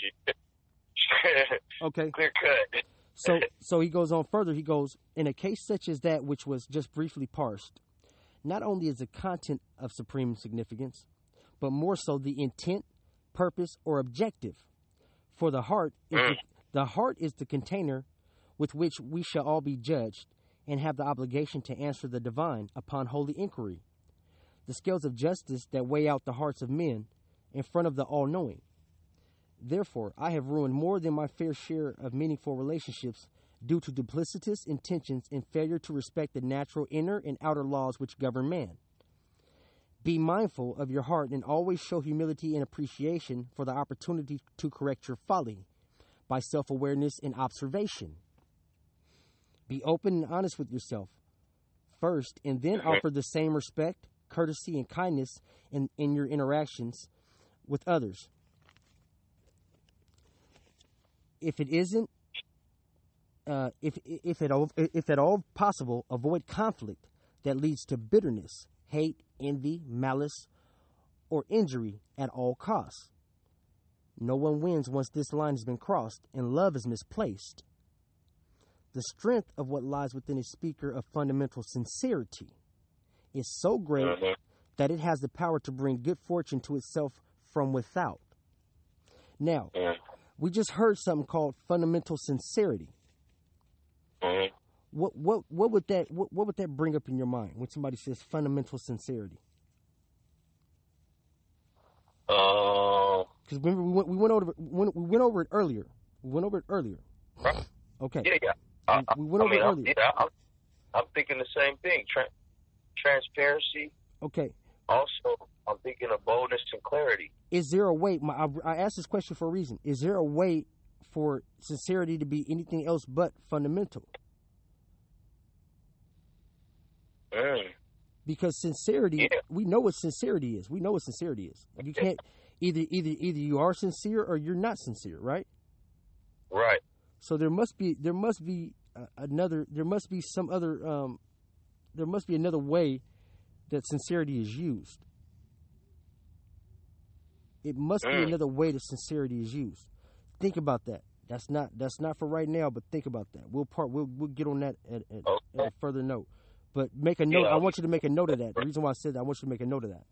okay. Clear cut. so, so he goes on further. He goes, in a case such as that, which was just briefly parsed, not only is the content of supreme significance, but more so the intent, purpose, or objective. For the heart, is the, mm. the heart is the container with which we shall all be judged and have the obligation to answer the divine upon holy inquiry. The scales of justice that weigh out the hearts of men in front of the all knowing. Therefore, I have ruined more than my fair share of meaningful relationships due to duplicitous intentions and failure to respect the natural inner and outer laws which govern man. Be mindful of your heart and always show humility and appreciation for the opportunity to correct your folly by self awareness and observation. Be open and honest with yourself first, and then offer the same respect, courtesy, and kindness in, in your interactions with others. If it isn't, uh, if if at all if at all possible, avoid conflict that leads to bitterness, hate, envy, malice, or injury at all costs. No one wins once this line has been crossed and love is misplaced. The strength of what lies within a speaker of fundamental sincerity is so great mm-hmm. that it has the power to bring good fortune to itself from without. Now, mm-hmm. we just heard something called fundamental sincerity. Mm-hmm. What what what would that what, what would that bring up in your mind when somebody says fundamental sincerity? Because uh, remember we went we went over we went over it earlier. We went over it earlier. Okay. Yeah, yeah. Uh, we went over mean, earlier. Yeah, I'm, I'm, thinking the same thing. Tra- transparency. Okay. Also, I'm thinking of boldness and clarity. Is there a way? My, I, I asked this question for a reason. Is there a way for sincerity to be anything else but fundamental? Mm. Because sincerity, yeah. we know what sincerity is. We know what sincerity is. You can't either either either you are sincere or you're not sincere, right? Right. So there must be there must be uh, another there must be some other um, there must be another way that sincerity is used. It must mm. be another way that sincerity is used. Think about that. That's not that's not for right now, but think about that. We'll part we'll we'll get on that at, at, okay. at a further note. But make a note. Yeah. I want you to make a note of that. The reason why I said that, I want you to make a note of that.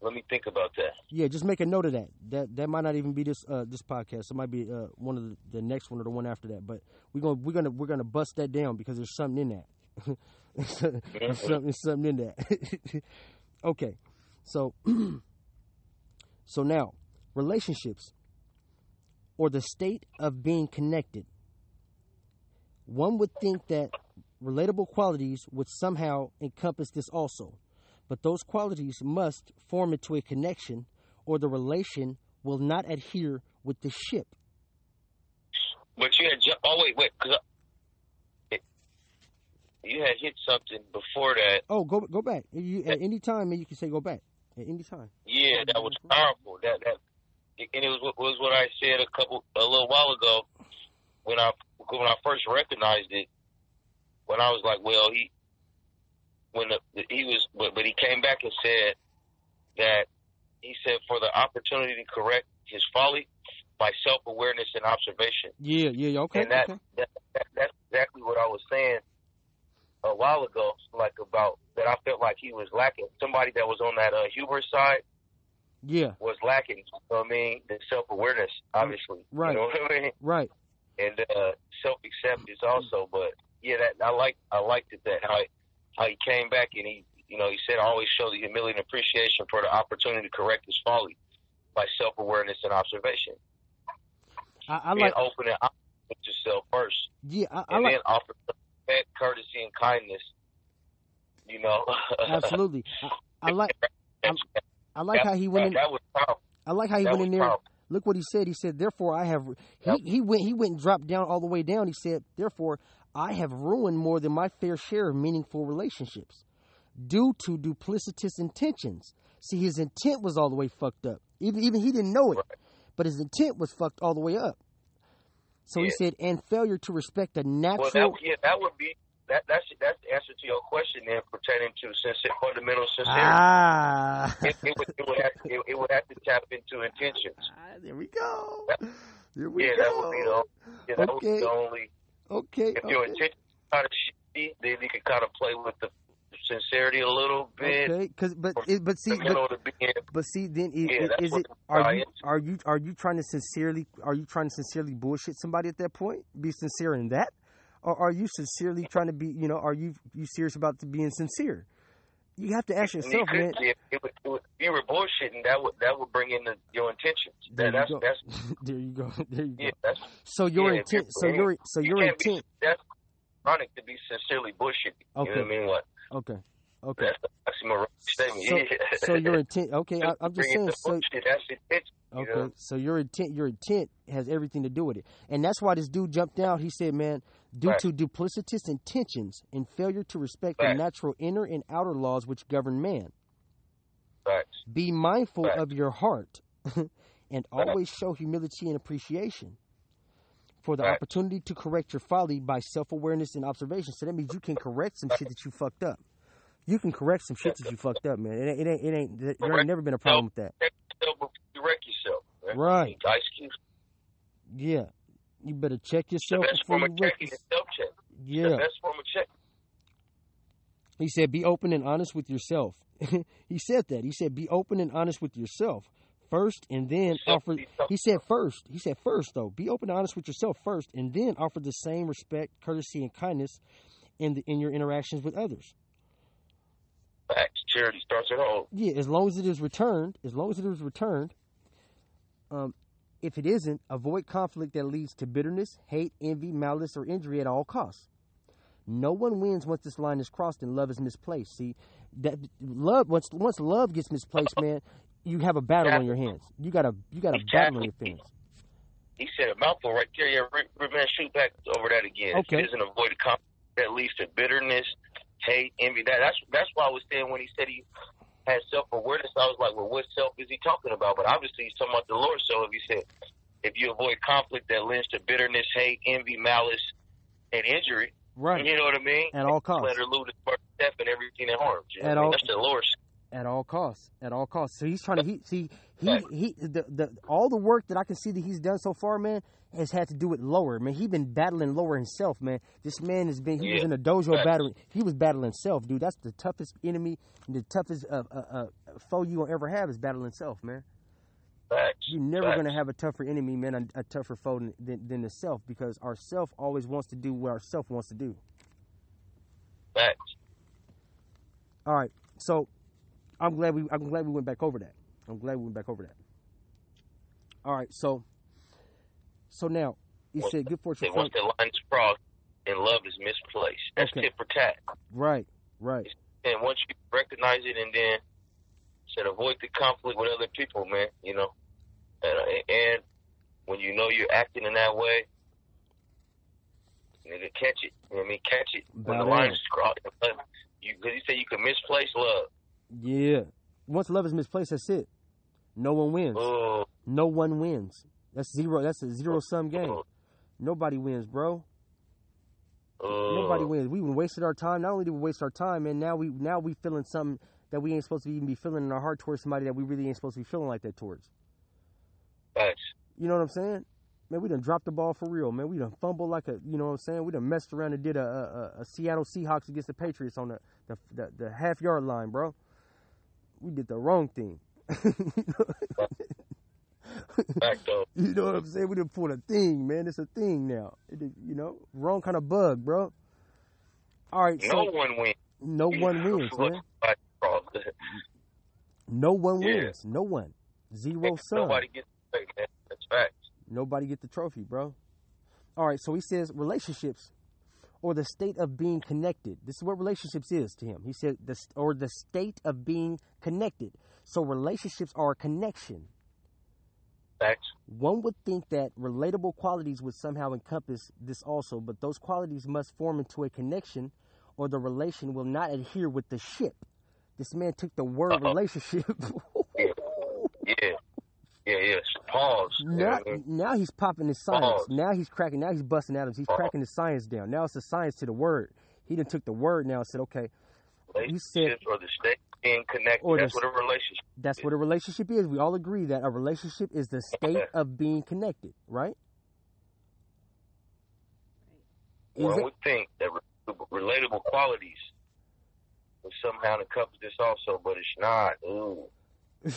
Let me think about that. Yeah, just make a note of that. That that might not even be this uh, this podcast. It might be uh, one of the, the, next one or the one after that. But we're gonna we're gonna we're gonna bust that down because there's something in that. there's, something, there's something in that. okay, so so now relationships or the state of being connected. One would think that relatable qualities would somehow encompass this also but those qualities must form into a connection, or the relation will not adhere with the ship. But you had ju- oh wait wait because you had hit something before that. Oh, go go back. You, at any time, you can say go back at any time. Yeah, that was powerful. That that and it was was what I said a couple a little while ago when I when I first recognized it. When I was like, well, he when the, he was, but, but he came back and said that he said for the opportunity to correct his folly by self awareness and observation. Yeah, yeah, okay. And that, okay. that, that that's exactly what I was saying a while ago, like about that I felt like he was lacking. Somebody that was on that uh, hubris side, yeah, was lacking. You know what I mean? The self awareness, obviously, right? You know what I mean? Right. And uh, self acceptance also, but yeah, that I like I liked it that how how he came back and he, you know, he said always show the humility and appreciation for the opportunity to correct his folly by self awareness and observation. I, I like open and with yourself first. Yeah, I, I and like then offer respect, courtesy, and kindness. You know, absolutely. I, I like. I, I like that, how he went in. That was powerful. I like how he that went in there. Powerful. Look what he said. He said, "Therefore, I have." He, he went. He went and dropped down all the way down. He said, "Therefore, I have ruined more than my fair share of meaningful relationships due to duplicitous intentions. See, his intent was all the way fucked up. Even even he didn't know it, but his intent was fucked all the way up. So he said, and failure to respect the natural. Well, that, yeah, that would be that. That's that's the answer to your question then, pertaining to sincer- fundamental sincerity. ah, It, it, would, it would have to, it, it would have to tap into intentions. Ah, there we go. There we Yeah, go. that would be the yeah, that would be Okay. the only. Okay. If your okay. intention kind of shitty, then you can kind of play with the sincerity a little bit. Okay, cause but it, but see, but, of the being. but see, then i- Yeah, i- that's is it? Are you are you are you trying to sincerely are you trying to sincerely bullshit somebody at that point? Be sincere in that, or are you sincerely trying to be? You know, are you you serious about being sincere? You have to ask yourself, man. if, it would, it would, if you were bullshitting, that would that would bring in the, your intentions. There That, you that's go. that's there you go. There you go. yeah, that's So your yeah, intent. So your so you your can't be- intent. that's ironic to be sincerely bullshitting. You Okay. know what I mean? What? Okay. Okay. That's the statement. So, yeah. so your intent. Okay, I, I'm just saying. So bullshit, that's intention. you Okay, know? so your intent, your intent has everything to do with it, and that's why this dude jumped out. He said, "Man, due Right. to duplicitous intentions and failure to respect the natural inner and outer laws which govern man, Facts. be mindful Right. of your heart, and Right. always show humility and appreciation for the Right. opportunity to correct your folly by self-awareness and observation." So that means you can correct some shit that you fucked up. You can correct some shit that you fucked up, man. It ain't, it ain't, it ain't. There ain't never been a problem with that. Check yourself before yourself. man. Right. Ice Cube. Yeah, you better check The yourself best before form you of checking is self check. The Yeah. best form of check. He said, be open and honest with yourself. he said that. He said, be open and honest with yourself first and then offer. He said, first. He said, first, though. Be open and honest with yourself first and then offer the same respect, courtesy, and kindness in, the, in your interactions with others. Facts. Charity starts at home. Yeah, as long as it is returned, as long as it is returned, um, if it isn't, avoid conflict that leads to bitterness, hate, envy, malice, or injury at all costs. No one wins once this line is crossed and love is misplaced. See, that love once once love gets misplaced, man, you have a battle on your hands. You got a you got a battle on your hands. He said a mouthful right there. Yeah, Rick, man, shoot back over that again. Okay. It isn't avoid conflict that leads to bitterness, hate, envy. That that's that's why I was saying when he said he had self awareness, I was like, well, what self is he talking about? But obviously, he's talking about the Lord. So if he said if you avoid conflict that leads to bitterness, hate, envy, malice, and injury, Right. you know what I mean? At all costs. Let her lose the first step and everything that harms. You know At what I mean? all- That's the Lord's. At all costs. At all costs. So he's trying to he see he he the, the all the work that I can see that he's done so far, man, has had to do with lower. Man, he's been battling lower himself, man. This man has been he was in a dojo Facts. battling. He was battling self, dude. That's the toughest enemy, the toughest uh, uh, uh, foe you will ever have is battling self, man. Facts. You're never Facts. gonna have a tougher enemy, man, a, a tougher foe than, than, than the self, because our self always wants to do what our self wants to do. Facts. All right, so I'm glad we I'm glad we went back over that. I'm glad we went back over that. All right, so so now you said good fortune. Once the line is crossed and love is misplaced, that's Okay. tit for tat. Right, right, And once you recognize it and then said avoid the conflict with other people, man, you know. And, and when you know you're acting in that way, you nigga, catch it. You know what I mean? Catch it. When the line is crossed, you, cause you say you can misplace love. Yeah. Once love is misplaced, that's it. No one wins. Oh, No one wins. That's zero. That's a zero sum game. oh, Nobody wins, bro. oh. Nobody wins. We even wasted our time. Not only did we waste our time, and now we now we feeling something that we ain't supposed to even be feeling in our heart towards somebody that we really ain't supposed to be feeling like that towards. Facts. You know what I'm saying? Man, we done dropped the ball for real, man. We done fumbled like a, you know what I'm saying? We done messed around and did a, a, a Seattle Seahawks against the Patriots on the, the, the, the half yard line, bro. We did the wrong thing. Fact though. you know what I'm saying? We done pulled a thing, man. It's a thing now. It, you know, wrong kind of bug, bro. All right, so No one wins. no one wins, man. No one Yeah. wins. No one. Zero sum. Nobody gets paid, man. That's facts. Nobody get the trophy, bro. All right, so he says relationships or the state of being connected. This is what relationships is to him. He said the or the state of being connected. So relationships are a connection. Facts. One would think that relatable qualities would somehow encompass this also, but those qualities must form into a connection or the relation will not adhere with the ship. This man took the word Uh-oh. relationship. Yeah. Yeah, yeah. yes. Pause. now, Yeah, now he's popping his science. Pause. Now he's cracking. Now he's busting atoms. He's Pause. cracking the science down. Now it's the science to the word. He done took the word now and said, okay, you said or the state being connected. Or the That's what a relationship. that's what a relationship is. We all agree that a relationship is the state of being connected, right? Is One would think that relatable qualities would somehow encompass this also, but it's not. Ooh.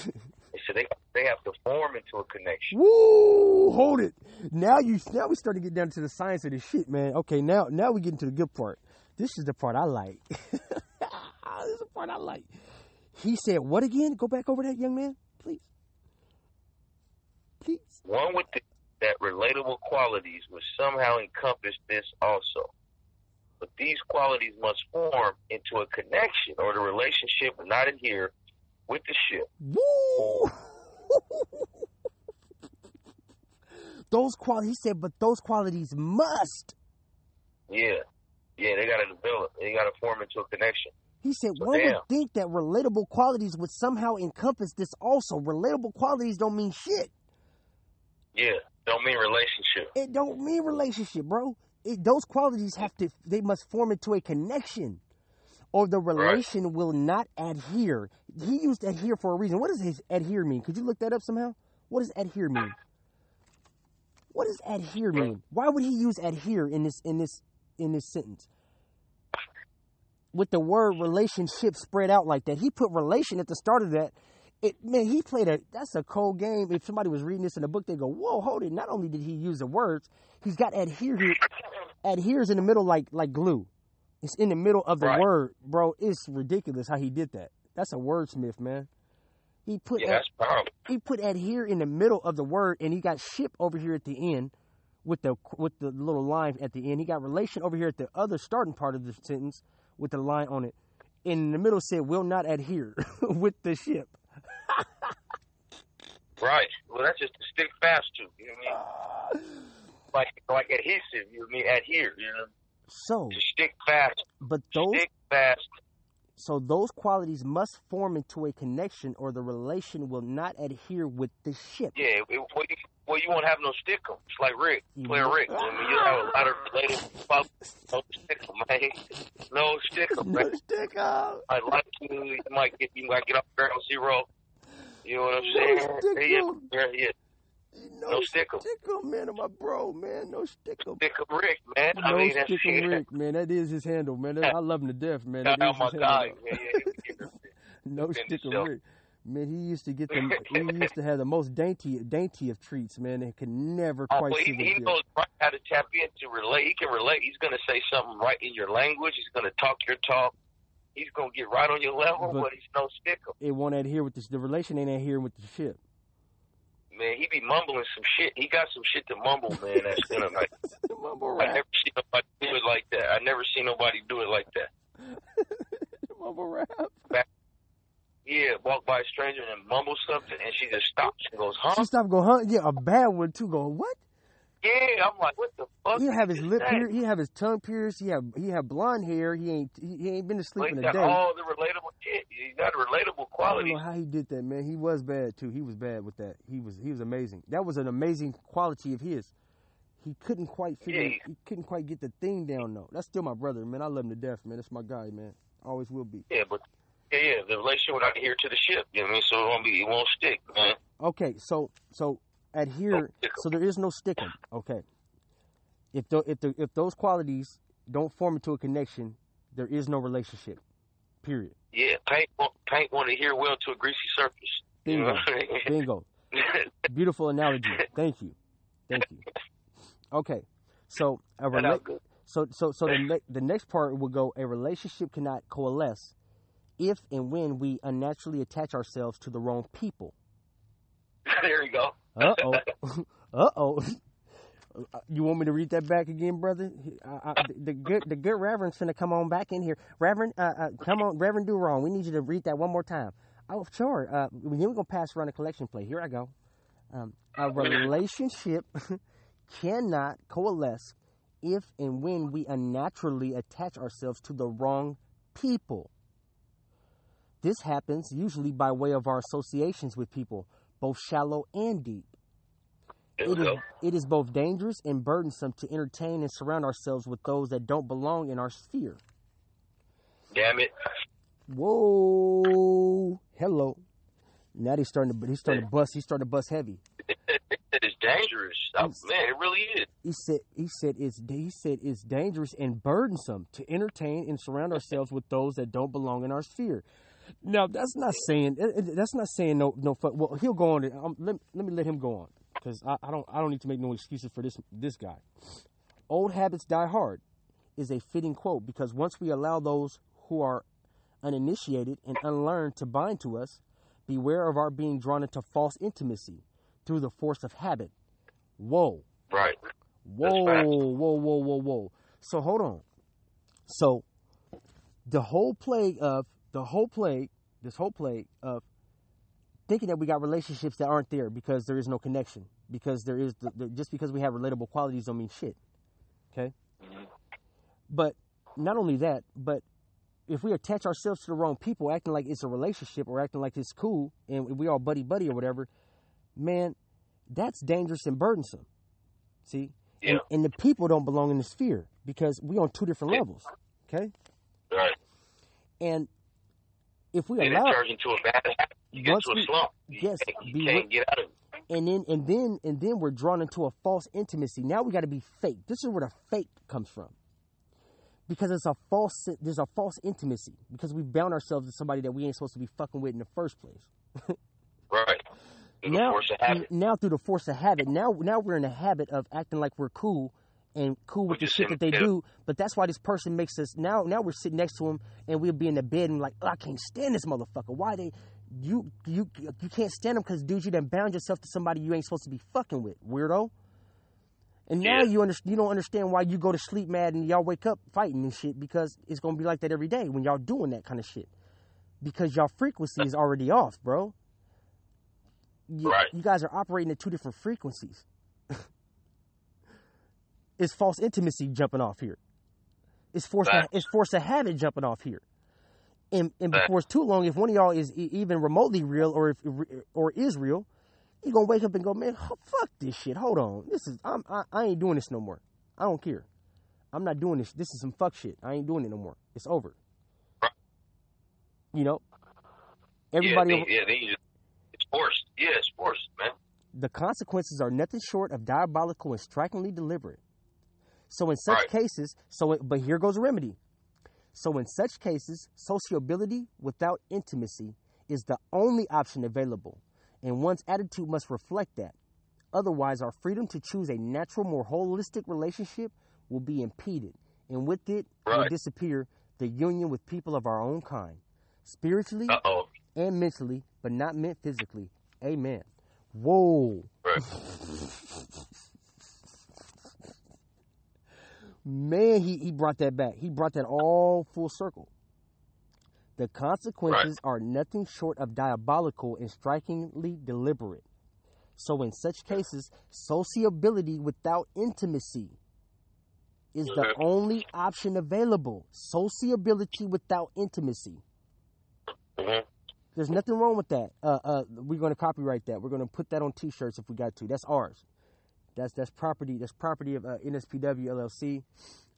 so they they have to form into a connection. Woo! Hold it. Now you now we start to get down to the science of this shit, man. Okay, now now we get into the good part. This is the part I like. this is the part I like. He said, "What again? Go back over that, young man, please, please." One would think that relatable qualities would somehow encompass this also. But these qualities must form into a connection, or the relationship will not adhere with the ship. Woo! those qualities. He said, but those qualities must. Yeah. Yeah, they got to develop. They got to form into a connection. He said, So one would think that relatable qualities would somehow encompass this also. Relatable qualities don't mean shit. Yeah. Don't mean relationship. It don't mean relationship, bro. It, those qualities have to, they must form into a connection. Or the relation will not adhere. He used adhere for a reason. What does his adhere mean? Could you look that up somehow? What does adhere mean? What does adhere mean? Why would he use adhere in this in this in this sentence? With the word relationship spread out like that, he put relation at the start of that. It man, he played a that's a cold game. If somebody was reading this in a book, they go, "Whoa, hold it!" Not only did he use the words, he's got adhere here. Adheres in the middle like like glue. It's in the middle of the Right. word, bro. It's ridiculous how he did that. That's a wordsmith, man. He put Yeah, ad- he put adhere in the middle of the word, and he got ship over here at the end with the with the little line at the end. He got relation over here at the other starting part of the sentence with the line on it. In the middle said will not adhere with the ship. Right. Well, that's just to stick fast to. You know what I mean? Like like adhesive. You know what I mean? Adhere. You know, So, stick fast. but those Stick fast. so those qualities must form into a connection, or the relation will not adhere with the ship. Yeah. It, well, you, well, you won't have no stick 'em. It's like Rick, player Rick. I mean, you have a lot of related. No stick 'em, man. No stick 'em, man. No up. I like you. You might get you might get up ground zero. You know what I'm saying? stick yeah, 'em. yeah, yeah. No, No stick 'em. stick 'em, man. My bro, man. No stick 'em. Stick 'em Rick, man. I No mean, stick 'em Rick, man. That is his handle, man. That- I love him to death, man. That is my handle. Yeah, yeah. No Defend stick 'em. Rick. Man, he used to get the he used to have the most dainty dainty of treats, man, and could never Oh, quite well, see he, he knows right how to tap into relate. He can relate. He's going to say something right in your language. He's going to talk your talk. He's going to get right on your level, But- but, he's no sticker. It won't adhere with this. The relation ain't adhering with the ship. Man, he be mumbling some shit. He got some shit to mumble, man. That's gonna like. Mumble I never seen nobody do it like that. I never seen nobody do it like that. Mumble rap. Yeah, walk by a stranger and mumble something, and she just stops and goes, "Huh?" She stopped going, huh? Yeah, a bad one too. Go what? Yeah, I'm like, "What the fuck?" He have his lip pierced. He have his tongue pierced. He have he have blonde hair. He ain't he, ain't been to sleep in a day. all the relatable shit. He got a relatable I don't know how he did that, man. He was bad too. He was bad with that. He was he was amazing. That was an amazing quality of his. He couldn't quite figure. Yeah. He couldn't quite get the thing down though. That's still my brother, man. I love him to death, man. That's my guy, man. Always will be. Yeah, but yeah, yeah, the relationship would not adhere to the ship. You know what I mean? So it won't be, it won't stick, man. Okay, so so adhere. Oh, so there is no sticking. Okay. If the, if the if those qualities don't form into a connection, there is no relationship. Period. Yeah, paint paint won't adhere well to a greasy surface. You know Bingo. I mean? Bingo. Beautiful analogy. Thank you. Thank you. Okay. So a rela- so so so the ne- the next part will go a relationship cannot coalesce if and when we unnaturally attach ourselves to the wrong people. there you go. Uh oh. uh oh. You want me to read that back again, brother? I, I, the good, the good Reverend's gonna come on back in here. Reverend, uh, uh, come on, Reverend Durong. We need you to read that one more time. Oh, sure. Uh, then we're gonna pass around a collection plate. Here I go. Um, a relationship cannot coalesce if and when we unnaturally attach ourselves to the wrong people. This happens usually by way of our associations with people, both shallow and deep. It is, it is both dangerous and burdensome to entertain and surround ourselves with those that don't belong in our sphere. Damn it. Whoa, hello. Now he's starting to he's starting to bust he's starting to bust heavy. It is dangerous. Oh, man, it really is. He said he said it's he said it's dangerous and burdensome to entertain and surround ourselves with those that don't belong in our sphere. Now that's not saying that's not saying no no fuck. Well, he'll go on. Um, let, let me let him go on because I, I don't I don't need to make no excuses for this this guy. Old habits die hard is a fitting quote because once we allow those who are uninitiated and unlearned to bind to us, beware of our being drawn into false intimacy through the force of habit. Whoa. Right. Whoa, facts. whoa, whoa, whoa, whoa. So hold on. So the whole play of the whole plague, this whole plague of thinking that we got relationships that aren't there because there is no connection. Because there is the, the, just because we have relatable qualities don't mean shit. Okay? But not only that, but if we attach ourselves to the wrong people, acting like it's a relationship or acting like it's cool and we all buddy buddy or whatever, man, that's dangerous and burdensome. See? Yeah. And, and the people don't belong in the sphere because we're on two different levels. Okay? Right. And if we And allow it turns into a bad habit. You get into a we- slump. You yes, can't, you be can't get out of it. and then and then and then we're drawn into a false intimacy. Now we got to be fake. This is where the fake comes from. Because it's a false there's a false intimacy because we've bound ourselves to somebody that we ain't supposed to be fucking with in the first place. Right. Through the now, force of habit. now through the force of habit, now now we're in a habit of acting like we're cool and cool with the shit that they do. But that's why this person makes us now. Now we're sitting next to him and we'll be in the bed and like, oh, I can't stand this motherfucker. Why they? You you you can't stand him because dude, you done bound yourself to somebody you ain't supposed to be fucking with, weirdo. And now Yeah. you under, you don't understand why you go to sleep mad and y'all wake up fighting and shit because it's gonna be like that every day when y'all doing that kind of shit. Because y'all frequency is already off, bro. You, Right. you guys are operating at two different frequencies. It's false intimacy jumping off here. It's force. Of, Facts. it's force of habit jumping off here. And, and before it's too long, if one of y'all is even remotely real or if or is real, you're gonna wake up and go, man, fuck this shit. Hold on, this is I'm I, I ain't doing this no more. I don't care. I'm not doing this. This is some fuck shit. I ain't doing it no more. It's over. Right. You know, everybody. Yeah, they, yeah, they just, it's forced. Yeah, it's forced, man. the consequences are nothing short of diabolical and strikingly deliberate. So in such Right. cases, so but here goes a remedy. So in such cases, sociability without intimacy is the only option available, and one's attitude must reflect that. Otherwise, our freedom to choose a natural, more holistic relationship will be impeded, and with it will disappear the union with people of our own kind, spiritually Uh oh. and mentally, but not meant physically. Amen. Whoa. Right. Man, he, he brought that back. He brought that all full circle. The consequences are nothing short of diabolical and strikingly deliberate. So, in such cases, sociability without intimacy is the only option available. Sociability without intimacy. hmm There's nothing wrong with that. Uh, uh, we're going to copyright that. We're going to put that on T-shirts if we got to. That's ours. That's that's property. That's property of uh, NSPW LLC.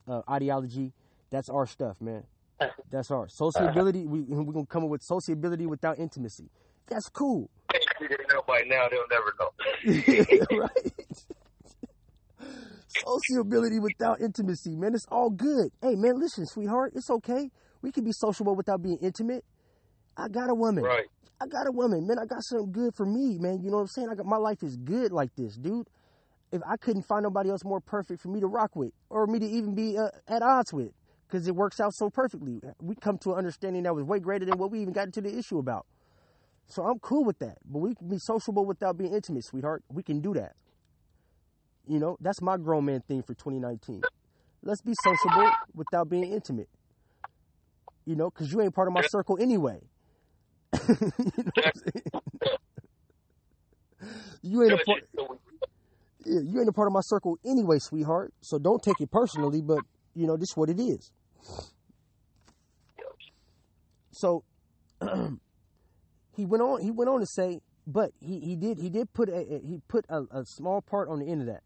Uh, ideology. That's our stuff, man. That's ours. Sociability. We we're gonna come up with sociability without intimacy. That's cool, They know by now, they'll never know. right? Sociability without intimacy, man. It's all good. Hey, man, listen, sweetheart. It's okay. We can be sociable without being intimate. I got a woman. right. I got a woman, man. I got something good for me, man. You know what I'm saying? I got my life is good like this, dude. If I couldn't find nobody else more perfect for me to rock with, or me to even be uh, at odds with, because it works out so perfectly, we come to an understanding that was way greater than what we even got into the issue about. So I'm cool with that. But we can be sociable without being intimate, sweetheart. We can do that. You know, that's my grown man thing for 2019. Let's be sociable without being intimate. You know, because you ain't part of my circle anyway. you know what I'm saying? You ain't a part. You ain't a part of my circle anyway, sweetheart. So don't take it personally, but you know this is what it is. So, he went on. He went on to say, but he, he did he did put a, he put a, a small part on the end of that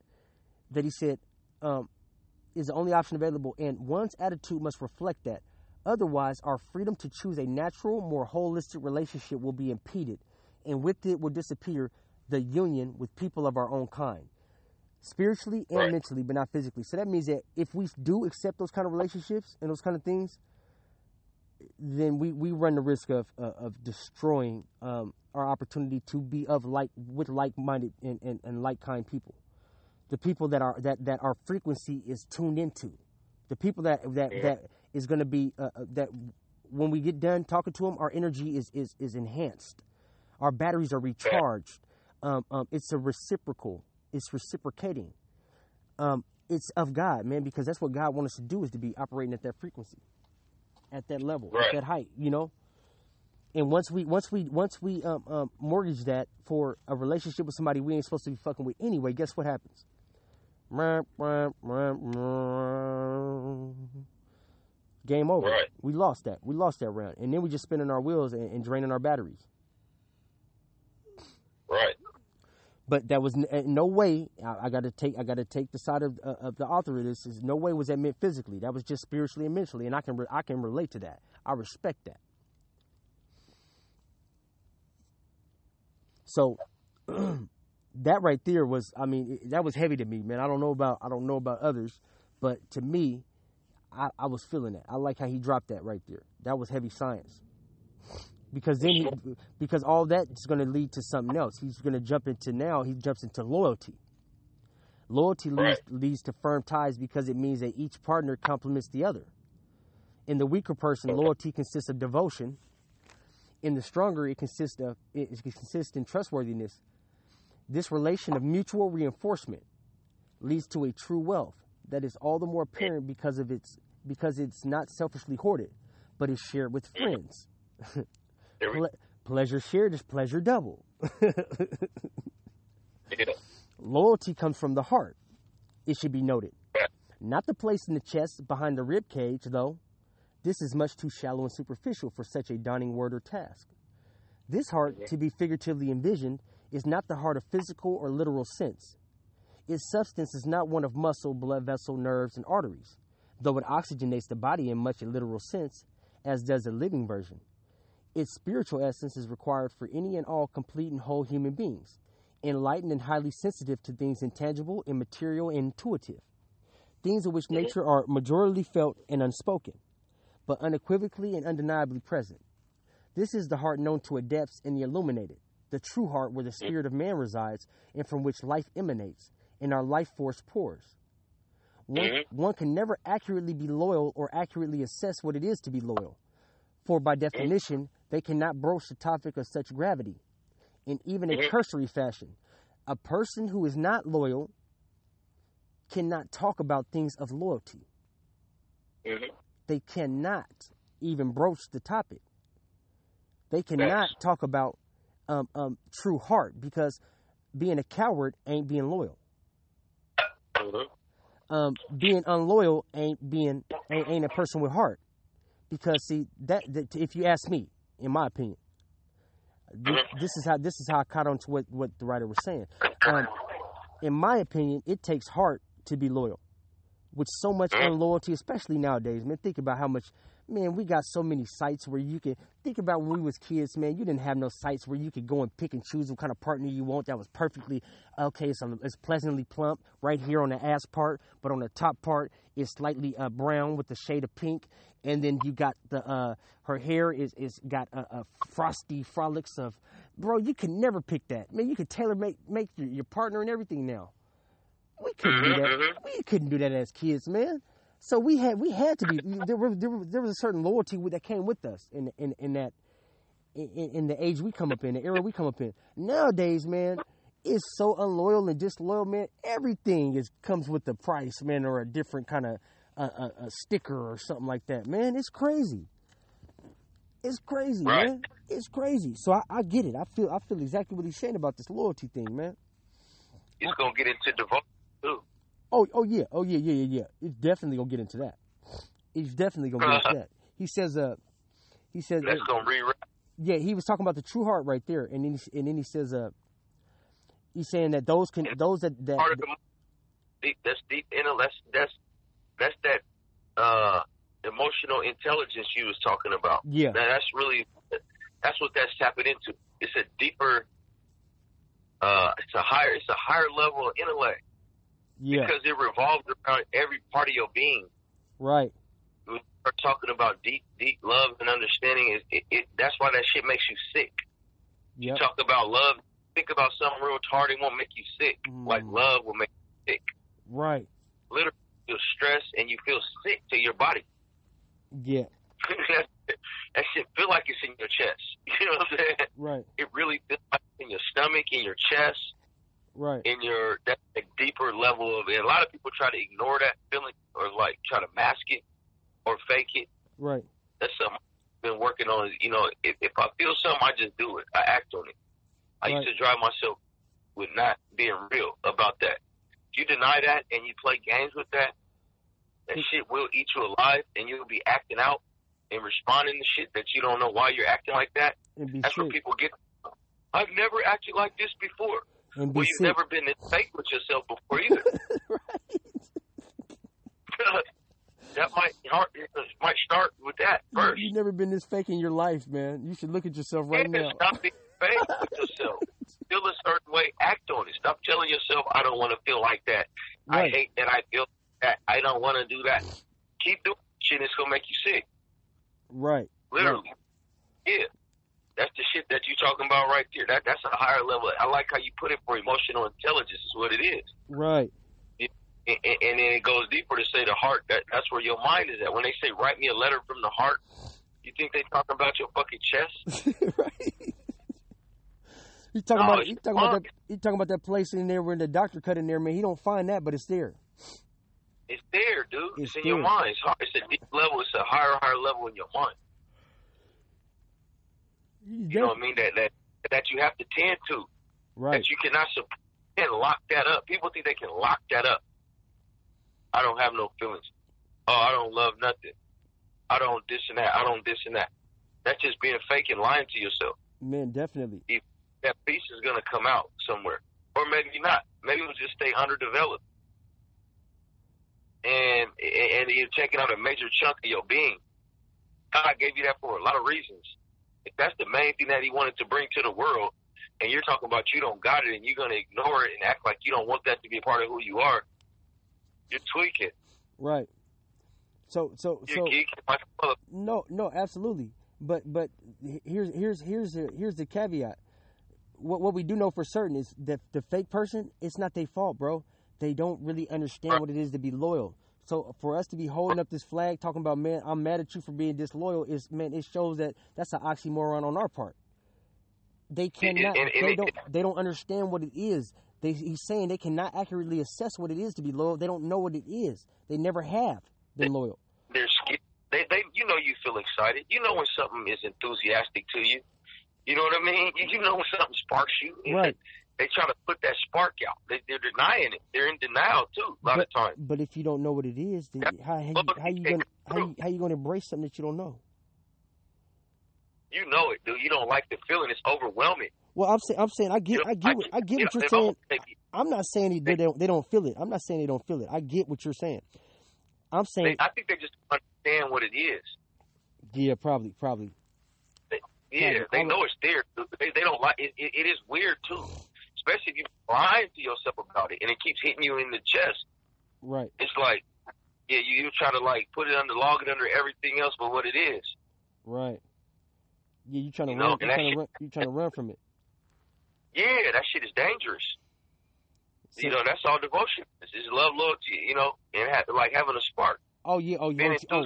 that he said um, is the only option available, and one's attitude must reflect that. Otherwise, our freedom to choose a natural, more holistic relationship will be impeded, and with it will disappear the union with people of our own kind, spiritually and Right. mentally, but not physically. So that means that if we do accept those kind of relationships and those kind of things, then we, we run the risk of uh, of destroying um, our opportunity to be of like with like minded and, and, and like kind people, the people that are that, that our frequency is tuned into, the people that that Yeah. that is going to be uh, uh, that when we get done talking to them, our energy is is is enhanced, our batteries are recharged. Um, um, it's a reciprocal. It's reciprocating. Um, it's of God, man, because that's what God wants us to do is to be operating at that frequency at that level, Right. at that height, you know. And once we once we once we um, um, mortgage that for a relationship with somebody we ain't supposed to be fucking with anyway, guess what happens? Game over. Right. We lost that. We lost that round, and then we just spinning our wheels and, and draining our batteries. Right. But that was in no way. I, I got to take. I got to take the side of uh, of the author of this. Is no way was that meant physically. That was just spiritually and mentally, and I can re- I can relate to that. I respect that. So that right there was. I mean, it- that was heavy to me, man. I don't know about I don't know about others, but to me, I, I was feeling that. I like how he dropped that right there. That was heavy science. Because then, he, because all that's going to lead to something else. He's going to jump into now. He jumps into loyalty. Loyalty leads, leads to firm ties because it means that each partner complements the other. In the weaker person, loyalty consists of devotion. In the stronger, it consists of it consists in trustworthiness. This relation of mutual reinforcement leads to a true wealth that is all the more apparent because of its because it's not selfishly hoarded, but is shared with friends. Ple- pleasure shared is pleasure double. yeah. Loyalty comes from the heart. It should be noted. Not the place in the chest behind the rib cage, though. This is much too shallow and superficial for such a daunting word or task. This heart, to be figuratively envisioned, is not the heart of physical or literal sense. Its substance is not one of muscle, blood vessel, nerves, and arteries, though it oxygenates the body in much a literal sense, as does a living version. Its spiritual essence is required for any and all complete and whole human beings, enlightened and highly sensitive to things intangible, immaterial, and intuitive, things of which nature are majorly felt and unspoken, but unequivocally and undeniably present. This is the heart known to adepts and the illuminated, the true heart where the spirit of man resides and from which life emanates and our life force pours. One, Mhm. one can never accurately be loyal or accurately assess what it is to be loyal, for by definition, they cannot broach the topic of such gravity in even a Mhm. cursory fashion. A person who is not loyal cannot talk about things of loyalty. Mhm. They cannot even broach the topic. They cannot Facts. talk about um, um, true heart because being a coward ain't being loyal. Mhm. Um, being unloyal ain't being ain't, ain't a person with heart. Because see that, that if you ask me, in my opinion, this, this is how this is how I caught on to what, what the writer was saying. Um, in my opinion, it takes heart to be loyal. With so much unloyalty, especially nowadays, man. Think about how much, man. We got so many sites where you can think about when we was kids, man. You didn't have no sites where you could go and pick and choose what kind of partner you want. That was perfectly okay. So it's pleasantly plump right here on the ass part, but on the top part is slightly uh, brown with a shade of pink, and then you got the uh, her hair is is got a, a frosty frolics of, bro. You could never pick that, man. You could tailor make make your, your partner and everything now. We couldn't do that. We couldn't do that as kids, man. So we had we had to be there. Were, there, was, there was a certain loyalty that came with us in in, in that in, in the age we come up in, the era we come up in. Nowadays, man, it's so unloyal and disloyal, man. Everything is comes with the price, man, or a different kind of uh, a, a sticker or something like that, man. It's crazy. It's crazy, Right. man. It's crazy. So I, I get it. I feel I feel exactly what he's saying about this loyalty thing, man. It's gonna get into devotion too. Oh, oh yeah, oh yeah, yeah, yeah, yeah. It's definitely gonna get into that. He's definitely gonna get into that. He says, uh, he says, That's gonna rewrite Yeah, he was talking about the true heart right there, and then he, and then he says, uh, he's saying that those can those that that Part of the deep, that's deep intellect. That's that's that uh, emotional intelligence you was talking about. yeah Now, that's really that's what that's tapping into. It's a deeper. Uh, it's a higher. It's a higher level of intellect yeah because it revolves around every part of your being. right When you start talking about deep, deep love and understanding, it, it, it that's why that shit makes you sick. yeah You talk about love. Think about something real hard. It won't make you sick. Mm. Like love will make you sick. right Literally, you feel stress and you feel sick to your body. yeah that shit feel like it's in your chest. You know what I'm saying? right It really feels like in your stomach, in your chest, right in your that a deeper level of. And a lot of people try to ignore that feeling or like try to mask it or fake it. right That's something I've been working on. You know, if, if I feel something, I just do it. I act on it. I used to drive myself with not being real about that. If you deny that and you play games with that, that shit will eat you alive, and you'll be acting out and responding to shit that you don't know why you're acting like that. That's sick where people get. I've never acted like this before. and Well, you've sick never been this fake with yourself before either. that might might start with that first. You've never been this fake in your life, man. You should look at yourself right Yeah, now. Being with yourself. Feel a certain way, act on it. Stop telling yourself, I don't want to feel like that. I hate that I feel that. I don't want to do that. Keep doing shit, it's going to make you sick. Right. Literally. Yeah. That's the shit that you're talking about right there. That That's a higher level. I like how you put it for emotional intelligence, is what it is. Right. And, and, and then it goes deeper to say the heart. That That's where your mind is at. When they say, write me a letter from the heart, you think they talking about your fucking chest? right. He talking No, about he talking about oh, that he talking about that place in there where the doctor cut in there, man. He don't find that, but it's there. It's there, dude. It's It's, in there. your mind. It's, hard. it's a deep level. It's a higher, higher level in your mind. You know what I mean? That that that you have to tend to. Right. That you cannot can lock that up. People think they can lock that up. I don't have no feelings. Oh, I don't love nothing. I don't this and that. I don't this and that. That's just being fake and lying to yourself. Man, definitely. That piece is gonna come out somewhere, or maybe not. Maybe it'll just stay underdeveloped. And and you're taking out a major chunk of your being. God gave you that for a lot of reasons. If that's the main thing that He wanted to bring to the world, and you're talking about you don't got it, and you're gonna ignore it and act like you don't want that to be a part of who you are, you're tweaking. Right. So so You're so geeking like no no absolutely. But but here's here's here's the here's the caveat. What what we do know for certain is that the fake person, it's not their fault, bro. They don't really understand what it is to be loyal. So uh, for us to be holding up this flag, talking about man, I'm mad at you for being disloyal, is man, it shows that that's an oxymoron on our part. They cannot. and- and they don't. They don't understand what it is. They, he's saying they cannot accurately assess what it is to be loyal. They don't know what it is. They never have been loyal. They're scared. They, they, you know, you feel excited. You know when something is enthusiastic to you. You know what I mean? You, know when something sparks you. Right. They try to put that spark out. They, they're denying it. They're in denial too. A lot of times. But if you don't know what it is, then how how you, how you gonna how you, how you gonna embrace something that you don't know? You know it, dude. You don't like the feeling. It's overwhelming. Well, I'm saying I'm saying I get I get what. I get what you're saying. almost make you- I'm not saying they, they don't they don't feel it. I'm not saying they don't feel it. I get what you're saying. I'm saying I think they just understand what it is. yeah, probably probably. Yeah, they know it's there. They, they don't like it, it. It is weird too, especially if you lying to yourself about it and it keeps hitting you in the chest. Right. It's like, yeah, you, you try to like put it under, log it under everything else, but what it is. Right. Yeah, you trying to You run you trying to run you trying to run from it. Yeah, that shit is dangerous. So- you know, that's all devotion. is. It's love, loyalty. You know, and ha- like having a spark, oh yeah, oh yeah. Oh,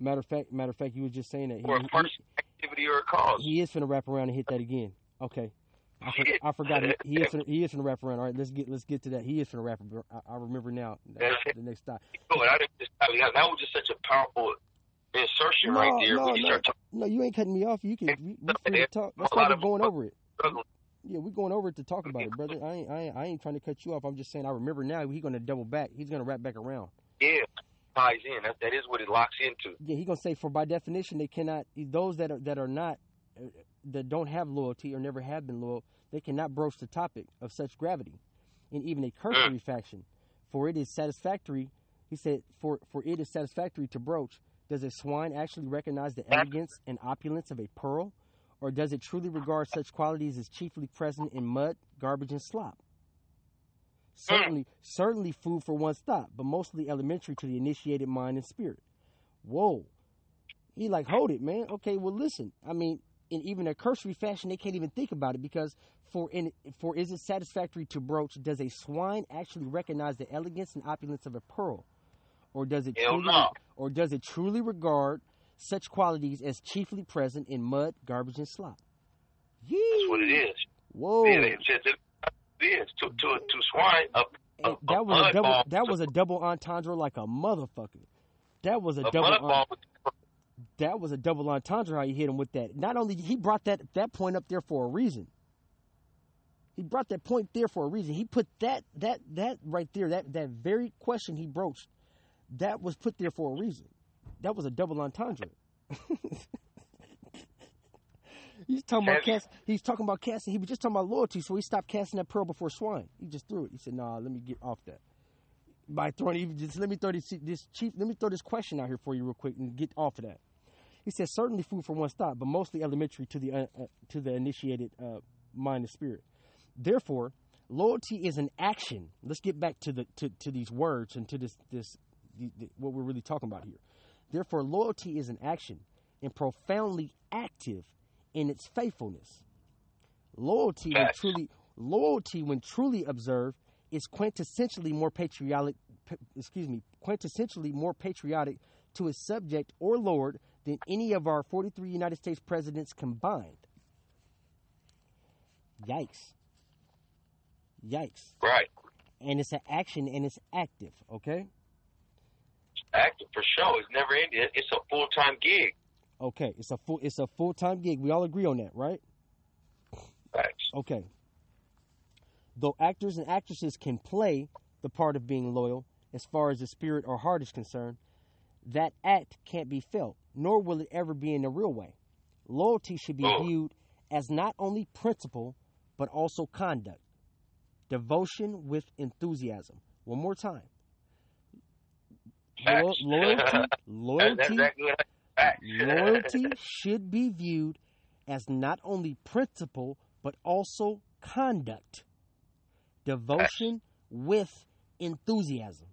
matter of fact, matter of fact, you was just saying that he, person, activity, or a cause. he, is finna wrap around and hit that again. Okay. I, for, I forgot he, he is finna, he is finna wrap around. All right, let's get let's get to that. He is finna wrap. around. I, I remember now. The next stop. But I didn't just, I mean, that was just such a powerful insertion right there when you no, start talking no, you ain't cutting me off. You can we, we Yeah. talk. That's why we're going over it. struggling. Yeah, we're going over it to talk about it, brother. I ain't, I ain't, I ain't trying to cut you off. I'm just saying I remember now. He's gonna double back. He's gonna wrap back around. Yeah, ties in. That, that is what it locks into. Yeah, he's gonna say for by definition they cannot. Those that are that are not, uh, that don't have loyalty or never have been loyal, they cannot broach the topic of such gravity, in even a cursory fashion. For it is satisfactory, he said, for, for it is satisfactory to broach. Does a swine actually recognize the elegance and opulence of a pearl? Or does it truly regard such qualities as chiefly present in mud, garbage, and slop? Certainly, mm. certainly food for one's thought, but mostly elementary to the initiated mind and spirit. Whoa. He like, hold it, man. Okay, well listen. I mean, in even a cursory fashion, they can't even think about it because for in for is it satisfactory to broach? Does a swine actually recognize the elegance and opulence of a pearl, or does it Hell truly, no. or does it truly regard such qualities as chiefly present in mud, garbage, and slop? Yee. That's what it is. Whoa, Yeah, it's just it is to to to swine a, a, a that was a mud double. ball. That was a double entendre like a motherfucker. That was a, a double. ball. that was a double entendre. How you hit him with that? Not only he brought that that point up there for a reason. He brought that point there for a reason. He put that that that right there. That that very question he broached, that was put there for a reason. That was a double entendre. He's talking about cast. He's talking about casting. He was just talking about loyalty, so he stopped casting that pearl before swine. He just threw it. He said, "Nah, let me get off that." By throwing, even just let me throw this, this chief. Let me throw this question out here for you real quick and get off of that. He says, "Certainly food for one thought, but mostly elementary to the uh, uh, to the initiated uh, mind and spirit. Therefore, loyalty is an action. Let's get back to the to, to these words and to this this the, the, what we're really talking about here. Therefore, loyalty is an action and profoundly active in its faithfulness. Loyalty, when truly loyalty, when truly observed, is quintessentially more patriotic. Excuse me, quintessentially more patriotic to his subject or lord than any of our 43 United States presidents combined. Yikes! Yikes! Right. And it's an action and it's active. Okay. Active for sure. It's never ended. It's a full time gig. Okay. It's a full. It's a full time gig. We all agree on that, right? Facts. Okay. Though actors and actresses can play the part of being loyal, as far as the spirit or heart is concerned, that act can't be felt, nor will it ever be in a real way. Loyalty should be Oh. viewed as not only principle, but also conduct. Devotion with enthusiasm. One more time. Lo- loyalty, loyalty, exactly what Facts. Loyalty should be viewed as not only principle but also conduct. Devotion with enthusiasm.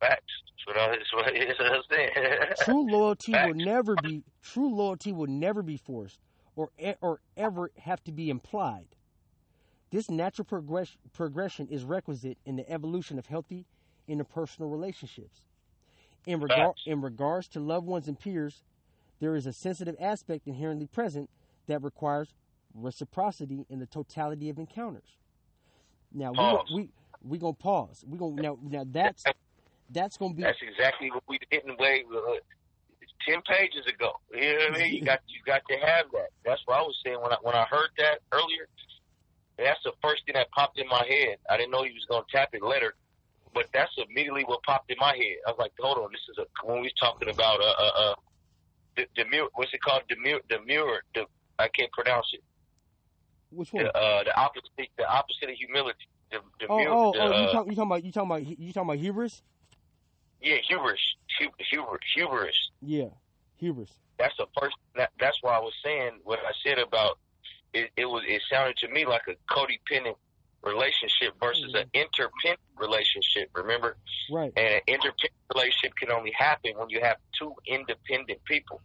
Facts. That's what I, that's what it is. I understand. True loyalty will never be true loyalty will never be forced or or ever have to be implied. This natural progress, progression is requisite in the evolution of healthy interpersonal relationships. In regard in regards to loved ones and peers, there is a sensitive aspect inherently present that requires reciprocity in the totality of encounters. Now we Pause. we we gonna pause. We gonna now now that's that's gonna be That's exactly what we didn't wait uh, ten pages ago. You know what I mean? You got you got to have that. That's what I was saying when I when I heard that earlier. That's the first thing that popped in my head. I didn't know he was gonna tap it later, but that's immediately what popped in my head. I was like, hold on, this is a when we was talking about uh uh uh the demure what's it called demure demure the I can't pronounce it which one? the uh the opposite the opposite of humility the the Oh, mute, oh, the, oh! You uh, talk, you talking about you talking about you talking about hubris? yeah hubris hu- hubris hubris Yeah, hubris. that's the first. That, that's why I was saying what I said about it. It was. It sounded to me like a codependent relationship versus an mm-hmm. interdependent relationship. Remember, Right, and an interdependent relationship can only happen when you have two independent people.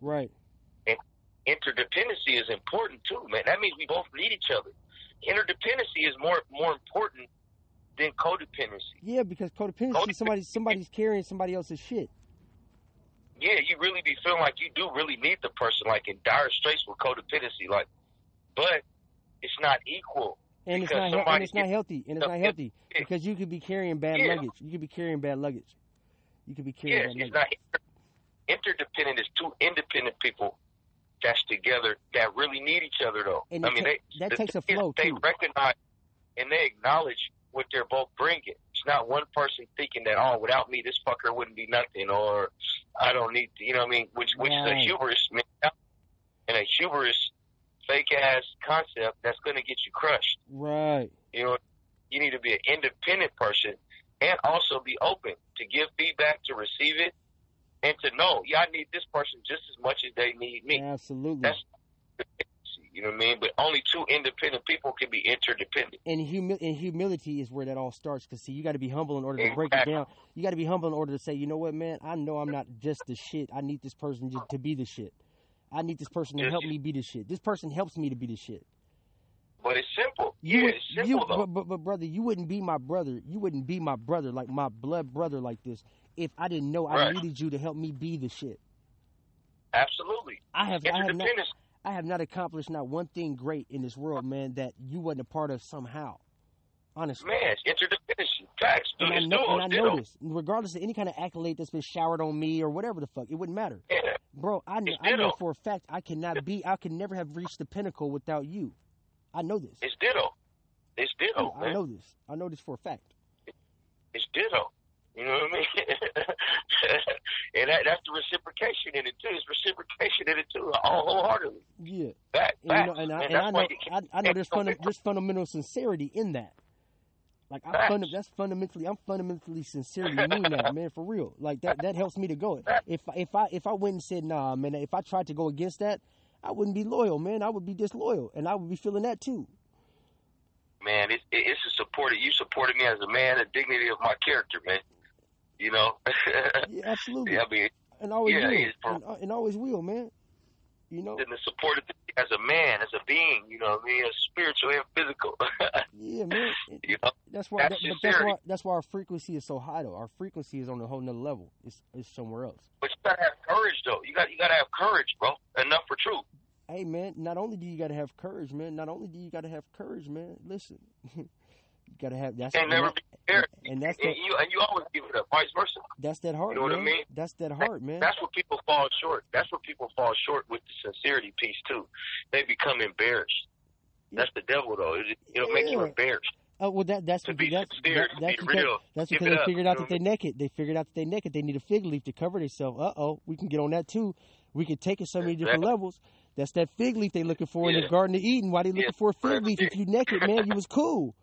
right. And Interdependency is important too, man. That means we both need each other. Interdependency is more more important than codependency. Yeah, because codependency, Codependency- somebody somebody's carrying somebody else's shit. yeah, you really be feeling like you do really need the person, like in dire straits with codependency, like, but it's not equal. And it's not and it's not healthy. And it's not healthy Yeah. because you could be carrying bad Yeah. luggage. You could be carrying bad luggage. You could be carrying Yes, bad it's luggage. not interdependent. Is two independent people that's together that really need each other, though. And I mean, ta- they that the takes a is flow, They too. recognize and they acknowledge what they're both bringing. It's not one person thinking that oh, without me, this fucker wouldn't be nothing, or I don't need, to, you know, what I mean, which which is Right. a hubris mentality. And a hubris fake ass concept that's going to get you crushed. Right. You know, you need to be an independent person and also be open to give feedback, to receive it, and to know, yeah, I need this person just as much as they need me. Absolutely. That's you know what I mean? But only two independent people can be interdependent. and, humi- and humility is where that all starts. Because see, you got to be humble in order to break it down. You got to be humble in order to say, you know what, man, I know I'm not just the shit. I need this person just to be the shit. I need this person to Yes. help me be the shit. This person helps me to be the shit. But it's simple. You yeah, it's simple you, though. but, but, but brother, you wouldn't be my brother. You wouldn't be my brother like my blood brother like this if I didn't know I needed you to help me be the shit. Absolutely. I have I have not I have not accomplished not one thing great in this world, man, that you wasn't a part of somehow. Honestly. Man, it's interdependency. Facts. And I know, and I ditto. know this, regardless of any kind of accolade that's been showered on me or whatever the fuck, it wouldn't matter, Yeah. bro. I know, I know for a fact I cannot be, I could never have reached the pinnacle without you. I know this. It's ditto. It's ditto, I man. know this. I know this for a fact. It's ditto. You know what I mean? and that, that's the reciprocation in it too. It's reciprocation in it too, all wholeheartedly. Yeah, Fact, and you know, and I, man. and I know, I, I know there's funda- there's fundamental sincerity in that. Like I Facts. funda- that's fundamentally, I'm fundamentally sincerely mean that, man, for real. Like that, that helps me to go. If if I if I went and said nah, man, if I tried to go against that, I wouldn't be loyal, man. I would be disloyal, and I would be feeling that too. man, it's it's a supported. You supported me as a man, the dignity of my character, man. You know. Yeah, absolutely, yeah, I mean, and always yeah, will, and, uh, and always will, man. You know, and the supported as a man, as a being. You know, what I mean, as spiritual and physical. yeah, man. you know. That's why. That's that, that's why. That's why our frequency is so high, though. Our frequency is on a whole nother level. It's it's somewhere else. But you gotta have courage, though. You got you gotta have courage, bro. Enough for truth. Hey man, not only do you got to have courage, man. Not only do you got to have courage, man. Listen, you got to have that's And never that, be scared. and that's And that you and you always give it up. Vice versa. that's that heart, You know what I man. mean? That's that heart, man. That's where people fall short. That's where people fall short with the sincerity piece too. They become embarrassed. That's the devil, though. It, it'll make you Yeah. embarrassed. Oh well, that that's To what be that's sincere, that, that's be because real, that's because they up, figured you out know that they naked. They figured out that they naked. They need a fig leaf to cover themselves. Uh oh, we can get on that too. We can take it so many different levels. That's that fig leaf they looking for in the Yeah. Garden of Eden. Why they looking Yeah. for a fig leaf? If you naked, man, you was cool.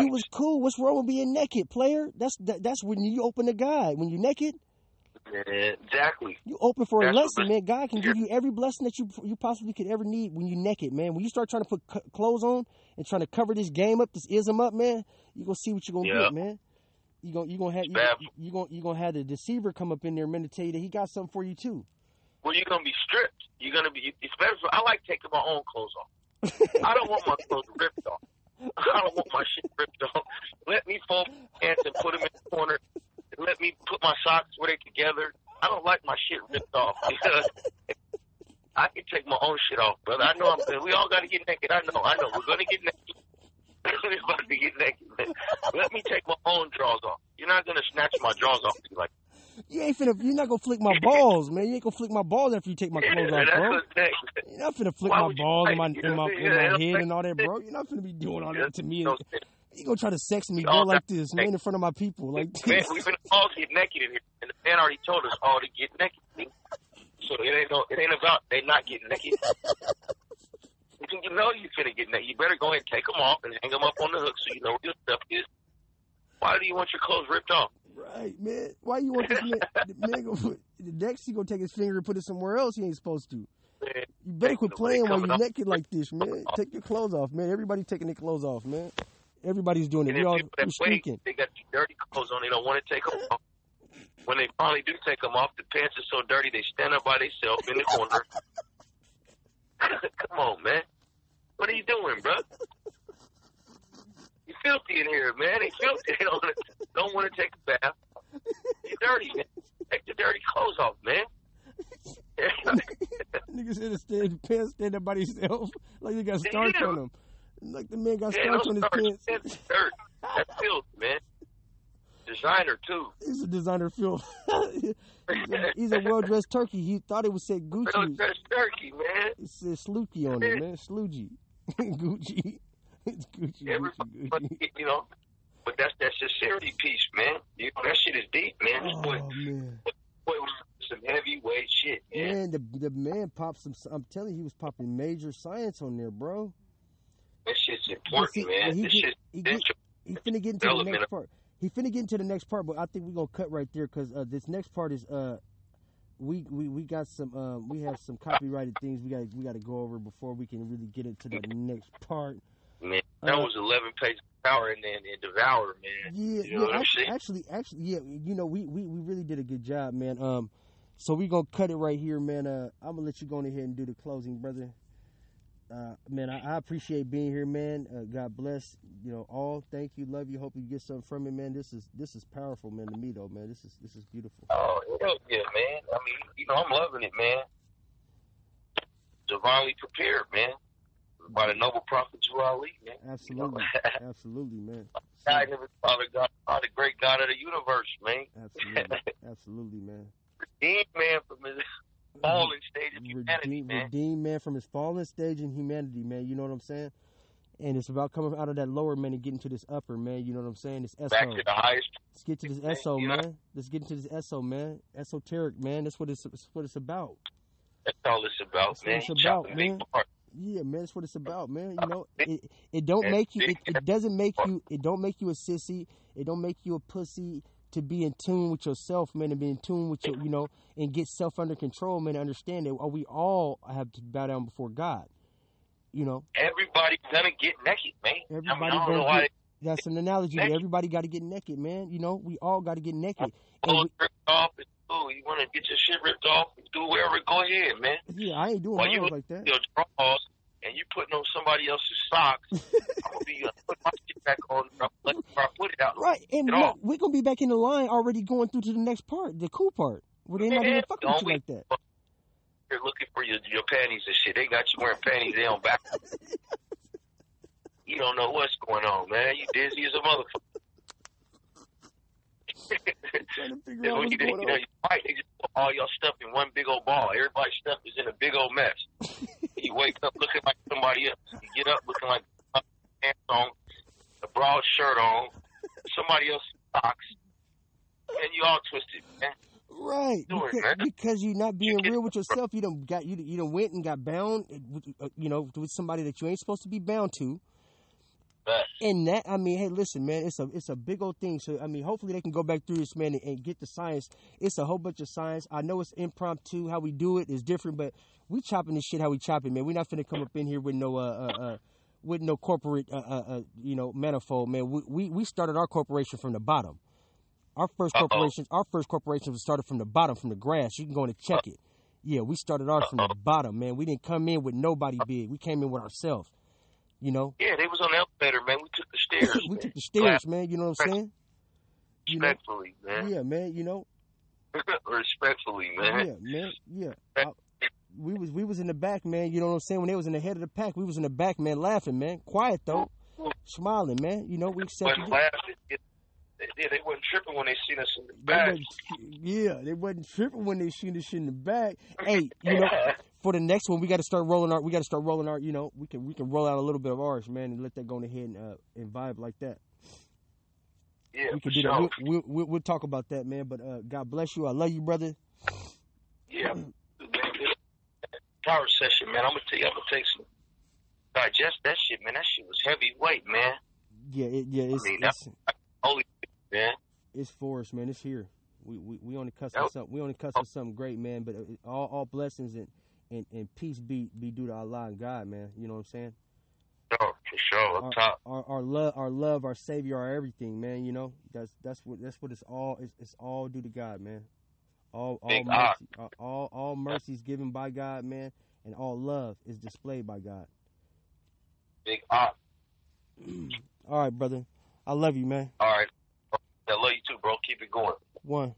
You was cool. What's wrong with being naked, player? That's that, that's when you open to God. When you naked, Yeah, exactly. you open for a That's what lesson, man. God can give you every blessing that you you possibly could ever need when you naked, man. When you start trying to put c- clothes on and trying to cover this game up, this ism up, man, you gonna see what you're gonna Yeah. get, man. You gonna you gonna have you, you gonna you gonna have the deceiver come up in there, man, to tell you that he got something for you too. Well, you're gonna be stripped. You're gonna be. It's better. I like taking my own clothes off. I don't want my clothes ripped off. I don't want my shit ripped off. Let me fold my pants and put them in the corner. Let me put my socks where they're together. I don't like my shit ripped off. I can take my own shit off, brother. I know I'm good. We all got to get naked. I know. I know. We're gonna get naked. To get naked. Let me take my own drawers off. You're not gonna snatch my drawers off me like You ain't finna. You're not gonna flick my balls, man. You ain't gonna flick my balls after you take my clothes off, bro. what I'm saying. You're not finna flick Why my balls in my in my, in my head and all that, bro. You're not finna be doing all that to me. You gonna try to sex me, bro, all like this, man, in front of my people, like Man, we've been all get naked in here, and the man already told us all to get naked. So it ain't no, it ain't about they not getting naked. you know you finna get naked. You better go ahead and take them off and hang them up on the hook so you know where your stuff is. Why do you want your clothes ripped off? Right, man. Why you want this man? the man gonna put, the next he gonna take his finger and put it somewhere else he ain't supposed to. Man, You better quit playing while you're naked like this, man. Take your clothes off, man. Everybody taking their clothes off, man. Everybody's doing it. and We all that we wait, streaking. they got dirty clothes on. They don't want to take them off. When they finally do take them off, the pants are so dirty they stand up by themselves in the corner. Come on, man. What are you doing, bro? You filthy in here, man. They filthy. They don't, don't want to take a bath. You're dirty, man. Take the dirty clothes off, man. Niggas said to stand pants stand up by themselves like they got starch do. on them. Like the man got yeah, starch on his pants. That's dirt. That's filth, man. Designer too. He's a designer filth. he's, a, a well dressed turkey. He thought it was say Real Gucci. fresh turkey, man. It said Slooky on it, man. Sloogy. Gucci. It's Gucci, Gucci, Everybody, but, Gucci. you know, but that's that sincerity piece, man. You know, that shit is deep, man. This boy, Oh man. boy was some heavyweight shit, man. Man, the the man popped some. I'm telling you, he was popping major science on there, bro. That shit's important, see, man. he This get- shit's he get- He finna get into the next part. He finna get into the next part, but I think we're gonna cut right there because uh, this next part is uh, we we we got some um, we have some copyrighted things we got we got to go over before we can really get into the next part. Man, that Uh, was 11 pages power and then and Devour, man. Yeah, You know yeah. Actually, actually, actually, yeah. You know, we, we, we really did a good job, man. Um, so we gonna cut it right here, man. Uh, I'm gonna let you go ahead and do the closing, brother. Uh, man, I, I appreciate being here, man. Uh, God bless, you know, all. Thank you, love you. Hope you get something from it, man. This is this is powerful, man. To me, though, man. This is this is beautiful. Oh, hell yeah, man. I mean, you know, I'm loving it, man. Divinely prepared, man. By the noble prophet Drew Ali, man. Absolutely, absolutely, man. God, Father God, the great God of the universe, man. Absolutely, absolutely, man. Redeemed man from his fallen state of humanity, redeem, man. redeem man from his fallen stage in humanity, man. You know what I'm saying? And it's about coming out of that lower man and getting to this upper man. You know what I'm saying? This Back SO. to the highest. Let's get to this Man, SO, you know- man. Let's get into this SO, man. Esoteric, man. That's what it's, that's what it's about. That's all it's about, That's what it's about, chopping man. Yeah, man. That's what it's about, man. You know, it it don't make you. It, it doesn't make you. It don't make you a sissy. It don't make you a pussy to be in tune with yourself, man, and be in tune with your, you know, and get self under control, man. Understand that we all have to bow down before God. You know, Everybody's gonna get naked, man. I mean, Everybody I don't gonna get- that's an analogy. Naked. Everybody got to get naked, man. You know, we all got to get naked. they And ripped off. And, oh, you want to get your shit ripped off? Do whatever. Go ahead, man. yeah, I ain't doing While you like that. your drawers and you putting on somebody else's socks, I'm gonna be uh, put my shit back on. let I put it out. Right, and look, we're gonna be back in the line already going through to the next part, the cool part, where they're not even fucking with you like that. You're looking for your your panties and shit. They got you wearing panties. They on back. You don't know what's going on, man. You dizzy as a motherfucker. Trying to figure out what's you, you going know, on. you fight, they just put all your stuff in one big old ball. Everybody's stuff is in a big old mess. you wake up looking like somebody else. You get up looking like pants on, a broad shirt on, somebody else's socks, and you all twisted, man. Right, it, because, man. because you're not being real with yourself. You don't got you you don't went and got bound, uh, you know, with somebody that you ain't supposed to be bound to. But And that, I mean, hey, listen, man, it's a it's a big old thing. So, I mean, hopefully they can go back through this, man, and, and get the science. It's a whole bunch of science. I know it's impromptu. How we do it is different, but we chopping this shit how we chop it, man. We're not finna come up in here with no uh uh, uh with no corporate uh, uh uh you know manifold, man. We we, we started our corporation from the bottom. Our 1st Uh-oh. corporation, our first corporation was started from the bottom, from the grass. You can go in and check it. Yeah, we started ours from the bottom, man. We didn't come in with nobody big. We came in with ourselves. You know, yeah, they was on the elevator, man. We took the stairs. we man. took the stairs, man. You know what I'm saying? You know, Respectfully, man. yeah, man. You know, Respectfully, man. yeah, man, yeah. I, we was we was in the back, man. You know what I'm saying? When they was in the head of the pack, we was in the back, man, laughing, man, quiet though, smiling, man. You know, we accepted Wasn't laughing. They, they, they wasn't tripping when they seen us in the back. wasn't, yeah, they wasn't tripping when they seen us in the back. Hey, you know, for the next one, we got to start rolling our. We got to start rolling our. You know, we can we can roll out a little bit of ours, man, and let that go on ahead and uh, and vibe like that. yeah, We can do sure. that. We'll, we'll, we'll, talk about that, man. But uh, God bless you. I love you, brother. Yeah. Power session, man. I'm gonna tell you, I'm gonna take some digest that shit, man. That shit was heavyweight, man. Yeah, it, yeah, it's, mean, it's Holy man. it's for us, man. It's here. We we, we on the cusp Yep. of something. We only cusp of something great, man. But uh, all all blessings and, and, and peace be be due to Allah and God, man. You know what I'm saying? Sure, for sure. Up Our, top. our our love, our love, our Savior, our everything, man. You know that's that's what that's what it's all. It's, it's all due to God, man. All all Big mercy, uh, all, all all mercy given by God, man, and all love is displayed by God. Big op. All right, brother. I love you, man. All right. I love you too, bro. Keep it going. One.